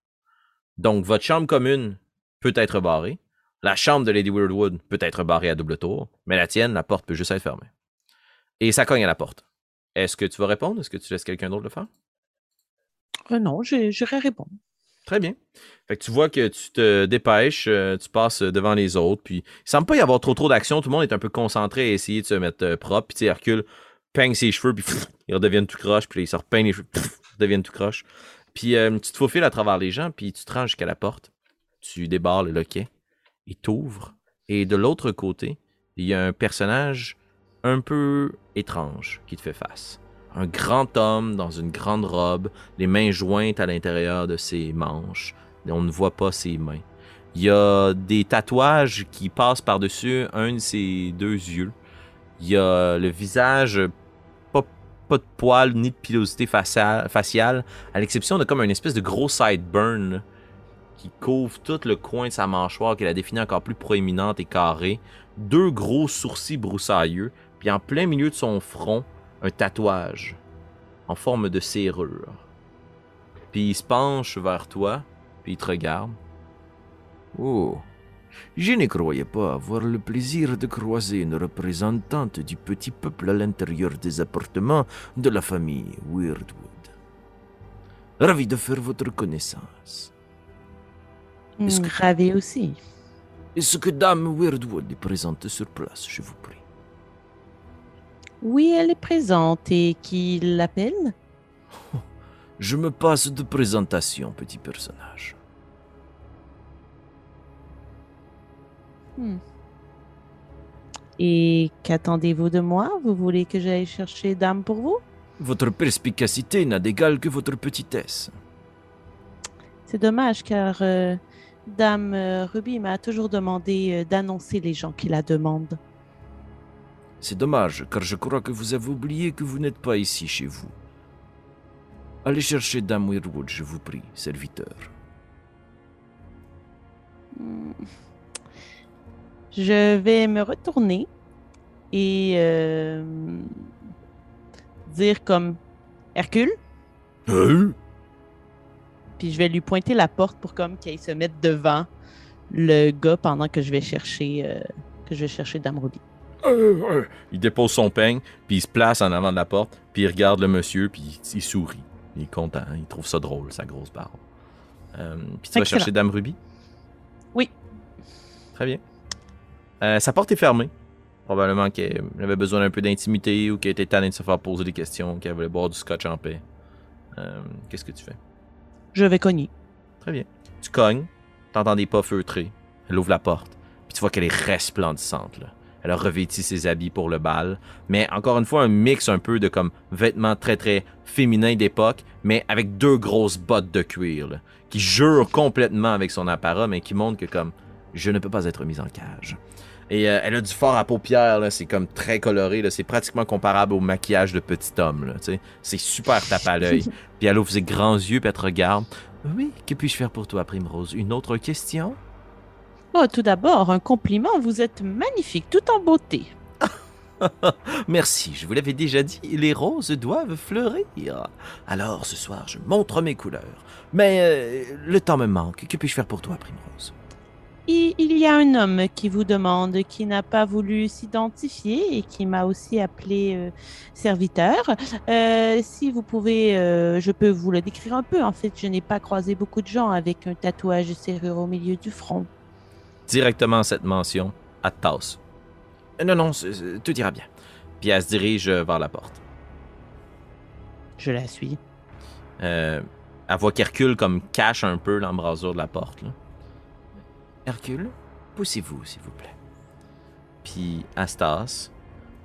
Donc, votre chambre commune peut être barrée. La chambre de Lady Weirdwood peut être barrée à double tour, mais la tienne, la porte peut juste être fermée. Et ça cogne à la porte. Est-ce que tu vas répondre? Est-ce que tu laisses quelqu'un d'autre le faire? Euh, non, j'irai répondre. Très bien. Fait que tu vois que tu te dépêches, euh, tu passes devant les autres, puis il semble pas y avoir trop trop d'action, tout le monde est un peu concentré à essayer de se mettre euh, propre, puis tu sais, Hercule peigne ses cheveux, puis pff, ils redeviennent tout croche, puis là, il se repeigne les cheveux, pff, ils redeviennent tout croche. Puis euh, tu te faufiles à travers les gens, puis tu te rends jusqu'à la porte, tu débarres le loquet, et t'ouvres, et de l'autre côté, il y a un personnage un peu étrange qui te fait face. Un grand homme dans une grande robe, les mains jointes à l'intérieur de ses manches. On ne voit pas ses mains. Il y a des tatouages qui passent par-dessus un de ses deux yeux. Il y a le visage, pas, de poils ni de pilosité facia- faciale, à l'exception de comme une espèce de gros sideburn qui couvre tout le coin de sa mâchoire, qui la définit encore plus proéminente et carrée. Deux gros sourcils broussailleux, puis en plein milieu de son front, un tatouage en forme de serrure. Puis il se penche vers toi, puis il te regarde. Oh, je ne croyais pas avoir le plaisir de croiser une représentante du petit peuple à l'intérieur des appartements de la famille Weirdwood. Ravi de faire votre connaissance. Est-ce que- Ravi aussi. Est-ce que Dame Weirdwood est présente sur place, je vous prie Oui, elle est présente. Et qui l'appelle? Je me passe de présentation, petit personnage. Hmm. Et qu'attendez-vous de moi? Vous voulez que j'aille chercher Dame pour vous? Votre perspicacité n'a d'égal que votre petitesse. C'est dommage car euh, Dame euh, Ruby m'a toujours demandé euh, d'annoncer les gens qui la demandent. C'est dommage, car je crois que vous avez oublié que vous n'êtes pas ici chez vous. Allez chercher Dame Weirwood, je vous prie, serviteur. Hmm. Je vais me retourner et euh, dire comme Hercule, Hein puis je vais lui pointer la porte pour comme qu'il se mette devant le gars pendant que je vais chercher euh, que je vais chercher Dame Ruby. Il dépose son peigne, puis il se place en avant de la porte, puis il regarde le monsieur, puis il, il sourit. Il est content, il trouve ça drôle, sa grosse barbe. Euh, puis tu vas chercher Dame Ruby? Oui. Très bien. Euh, sa porte est fermée. Probablement qu'elle avait besoin d'un peu d'intimité ou qu'elle était tannée de se faire poser des questions, qu'elle voulait boire du scotch en paix. Euh, Qu'est-ce que tu fais? Je vais cogner. Très bien. Tu cognes, t'entends des pas feutrés. Elle ouvre la porte, puis tu vois qu'elle est resplendissante. Elle a revêti ses habits pour le bal, mais encore une fois, un mix un peu de comme vêtements très très féminins d'époque, mais avec deux grosses bottes de cuir, qui jurent complètement avec son apparat, mais qui montrent que comme je ne peux pas être mise en cage. Et euh, elle a du fort à paupières, là, c'est comme très coloré, là, c'est pratiquement comparable au maquillage de petit homme, là. C'est super tape à l'œil. puis elle ouvre ses grands yeux, puis elle te regarde. Oui, que puis-je faire pour toi, Primrose? Une autre question? Oh, tout d'abord, un compliment. Vous êtes magnifique, tout en beauté. Merci, je vous l'avais déjà dit, les roses doivent fleurir. Alors ce soir, je montre mes couleurs. Mais euh, le temps me manque. Que puis-je faire pour toi, Primrose? Il, il y a un homme qui vous demande, qui n'a pas voulu s'identifier et qui m'a aussi appelé euh, serviteur. Euh, si vous pouvez, euh, je peux vous le décrire un peu. En fait, je n'ai pas croisé beaucoup de gens avec un tatouage de serrure au milieu du front. Directement cette mention, à. Euh, Non, non, tout ira bien. Puis elle se dirige vers la porte. Je la suis. Euh, elle voit qu'Hercule comme cache un peu l'embrasure de la porte. Là. Hercule, poussez-vous, s'il vous plaît. Puis.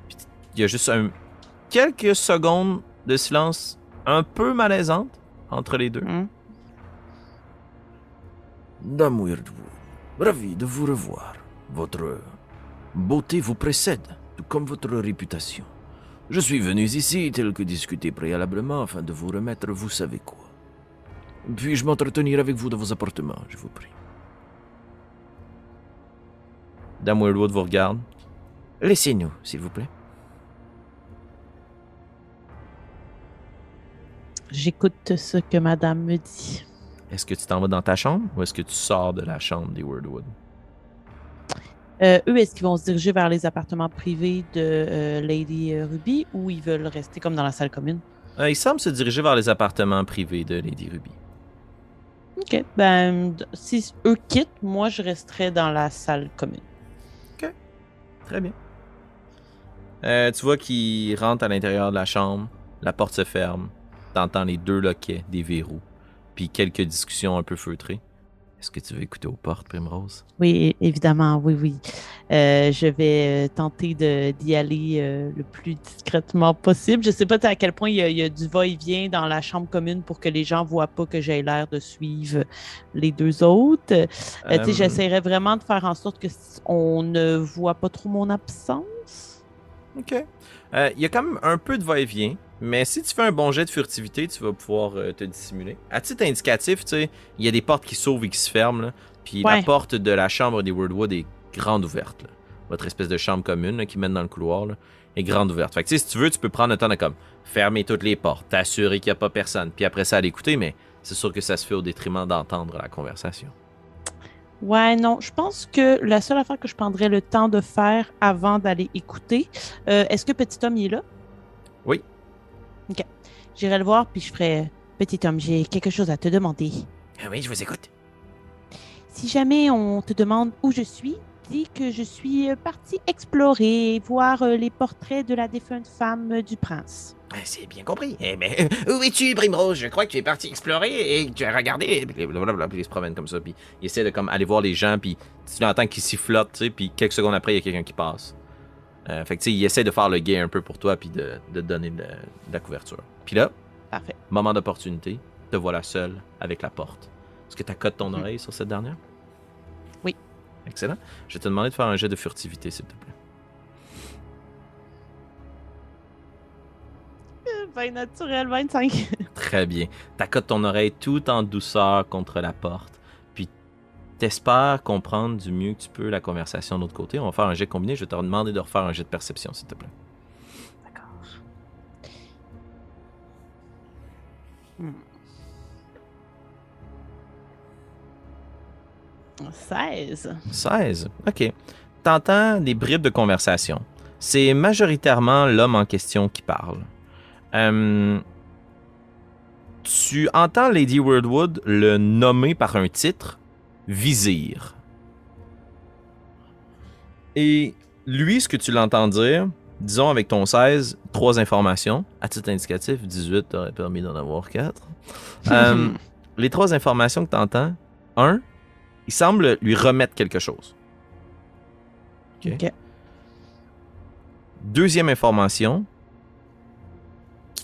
Puis il y a juste un, quelques secondes de silence un peu malaisante entre les deux. Hmm. Dame Weirdwood, ravi de vous revoir. Votre beauté vous précède, tout comme votre réputation. Je suis venu ici tel que discuté préalablement afin de vous remettre vous savez quoi. Puis-je m'entretenir avec vous dans vos appartements, je vous prie? Dame Weirdwood vous regarde. Laissez-nous, s'il vous plaît. J'écoute ce que madame me dit. Est-ce que tu t'en vas dans ta chambre ou est-ce que tu sors de la chambre des Weirdwood? Euh, eux, est-ce qu'ils vont se diriger vers les appartements privés de euh, Lady euh, Ruby ou ils veulent rester comme dans la salle commune? Euh, il semble se diriger vers les appartements privés de Lady Ruby. OK. Ben, si eux quittent, moi, je resterai dans la salle commune. Très bien. Euh, tu vois qu'il rentre à l'intérieur de la chambre, la porte se ferme, t'entends les deux loquets, des verrous, puis quelques discussions un peu feutrées. Est-ce que tu veux écouter aux portes, Primrose? Oui, évidemment, oui, oui. Euh, je vais euh, tenter d'y aller euh, le plus discrètement possible. Je sais pas à quel point il y a, il y a du va-et-vient dans la chambre commune pour que les gens voient pas que j'ai l'air de suivre les deux autres. Euh, j'essaierai vraiment de faire en sorte que s- on ne voit pas trop mon absence. Ok. Euh, Il y a quand même un peu de va-et-vient, mais si tu fais un bon jet de furtivité, tu vas pouvoir euh, te dissimuler. À titre indicatif, tu sais, il y a des portes qui s'ouvrent et qui se ferment, là, puis la porte de la chambre des Wordwood est grande ouverte. là. Votre espèce de chambre commune là, qui mène dans le couloir là, est grande ouverte. Fait que tu sais, si tu veux, tu peux prendre le temps de comme fermer toutes les portes, t'assurer qu'il n'y a pas personne, puis après ça, aller écouter, mais c'est sûr que ça se fait au détriment d'entendre la conversation. Ouais, non, je pense que la seule affaire que je prendrais le temps de faire avant d'aller écouter, euh, est-ce que Petit Homme il est là? Oui. OK. J'irai le voir, puis je ferai Petit Homme, j'ai quelque chose à te demander. Ah oui, je vous écoute. Si jamais on te demande où je suis, dis que je suis euh, partie explorer, voir euh, les portraits de la défunte femme du prince. C'est bien compris. Eh ben, où es-tu, Primrose Je crois que tu es parti explorer et que tu as regardé. Blablabla, puis il se promène comme ça, puis il essaie de comme aller voir les gens, puis tu l'entends qu'il sifflote, tu sais, puis quelques secondes après, il y a quelqu'un qui passe. Euh, fait que tu sais, il essaie de faire le gay un peu pour toi, puis de, de te donner de, de la couverture. Puis là, Parfait. moment d'opportunité, te voilà seul avec la porte. Est-ce que tu accotes ton Mhm. oreille sur cette dernière? Oui. Excellent. Je vais te demander de faire un jet de furtivité, s'il te plaît. 20 naturel, 25. Très bien. T'accotes ton oreille tout en douceur contre la porte. Puis t'espères comprendre du mieux que tu peux la conversation de l'autre côté. On va faire un jet combiné. Je vais te demander de refaire un jet de perception, s'il te plaît. D'accord. Hmm. 16. 16. OK. T'entends des bribes de conversation. C'est majoritairement l'homme en question qui parle. Euh, tu entends Lady Wordwood le nommer par un titre, Vizir. Et lui, ce que tu l'entends dire, disons avec ton 16, trois informations. À titre indicatif, 18 t'aurais permis d'en avoir 4. les trois informations que tu entends, un, il semble lui remettre quelque chose. Ok. Ok. Deuxième information,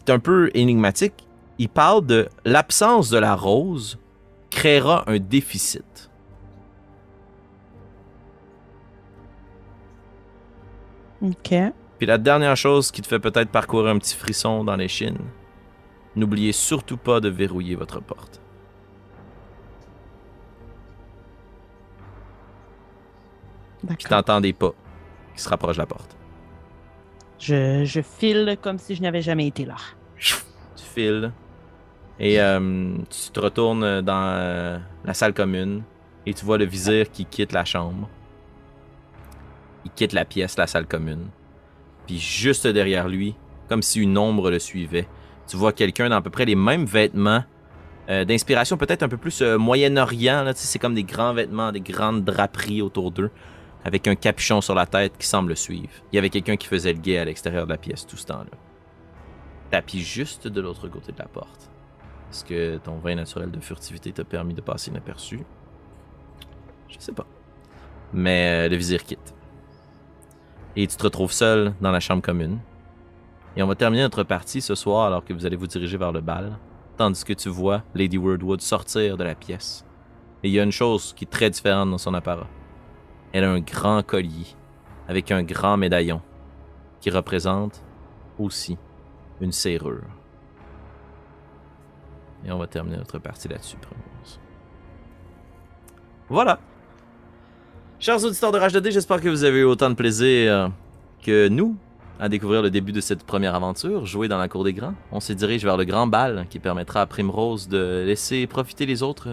est un peu énigmatique, il parle de l'absence de la rose créera un déficit. Ok. Puis la dernière chose qui te fait peut-être parcourir un petit frisson dans les chines, n'oubliez surtout pas de verrouiller votre porte. Puis t'entends des pas qui se rapprochent de la porte. Je, je file comme si je n'avais jamais été là. Tu files et euh, tu te retournes dans euh, la salle commune et tu vois le vizir qui quitte la chambre. Il quitte la pièce, la salle commune. Puis juste derrière lui, comme si une ombre le suivait, tu vois quelqu'un dans à peu près les mêmes vêtements euh, d'inspiration peut-être un peu plus Moyen-Orient. là, C'est comme des grands vêtements, des grandes draperies autour d'eux, avec un capuchon sur la tête qui semble le suivre. Il y avait quelqu'un qui faisait le guet à l'extérieur de la pièce tout ce temps-là. T'appuies juste de l'autre côté de la porte. Est-ce que ton vin naturel de furtivité t'a permis de passer inaperçu? Je sais pas. Mais euh, le vizir quitte. Et tu te retrouves seul dans la chambre commune. Et on va terminer notre partie ce soir alors que vous allez vous diriger vers le bal. Tandis que tu vois Lady Wordwood sortir de la pièce. Et il y a une chose qui est très différente dans son apparat. Elle a un grand collier avec un grand médaillon qui représente aussi une serrure. Et on va terminer notre partie là-dessus, Primrose. Voilà. Chers auditeurs de Rage 2D, j'espère que vous avez eu autant de plaisir que nous à découvrir le début de cette première aventure, jouer dans la cour des grands. On se dirige vers le grand bal qui permettra à Primrose de laisser profiter les autres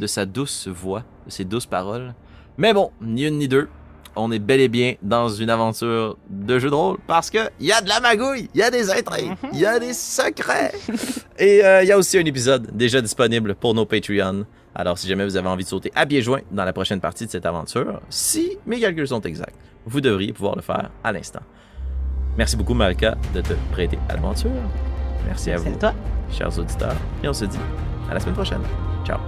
de sa douce voix, de ses douces paroles. Mais bon, ni une ni deux, on est bel et bien dans une aventure de jeu de rôle parce que il y a de la magouille, il y a des intrigues, il y a des secrets. Et euh, il y a aussi un épisode déjà disponible pour nos Patreons. Alors si jamais vous avez envie de sauter à pieds joints dans la prochaine partie de cette aventure, si mes calculs sont exacts, vous devriez pouvoir le faire à l'instant. Merci beaucoup Marika de te prêter à l'aventure. Merci à vous, toi. chers auditeurs, et on se dit à la semaine prochaine. Ciao.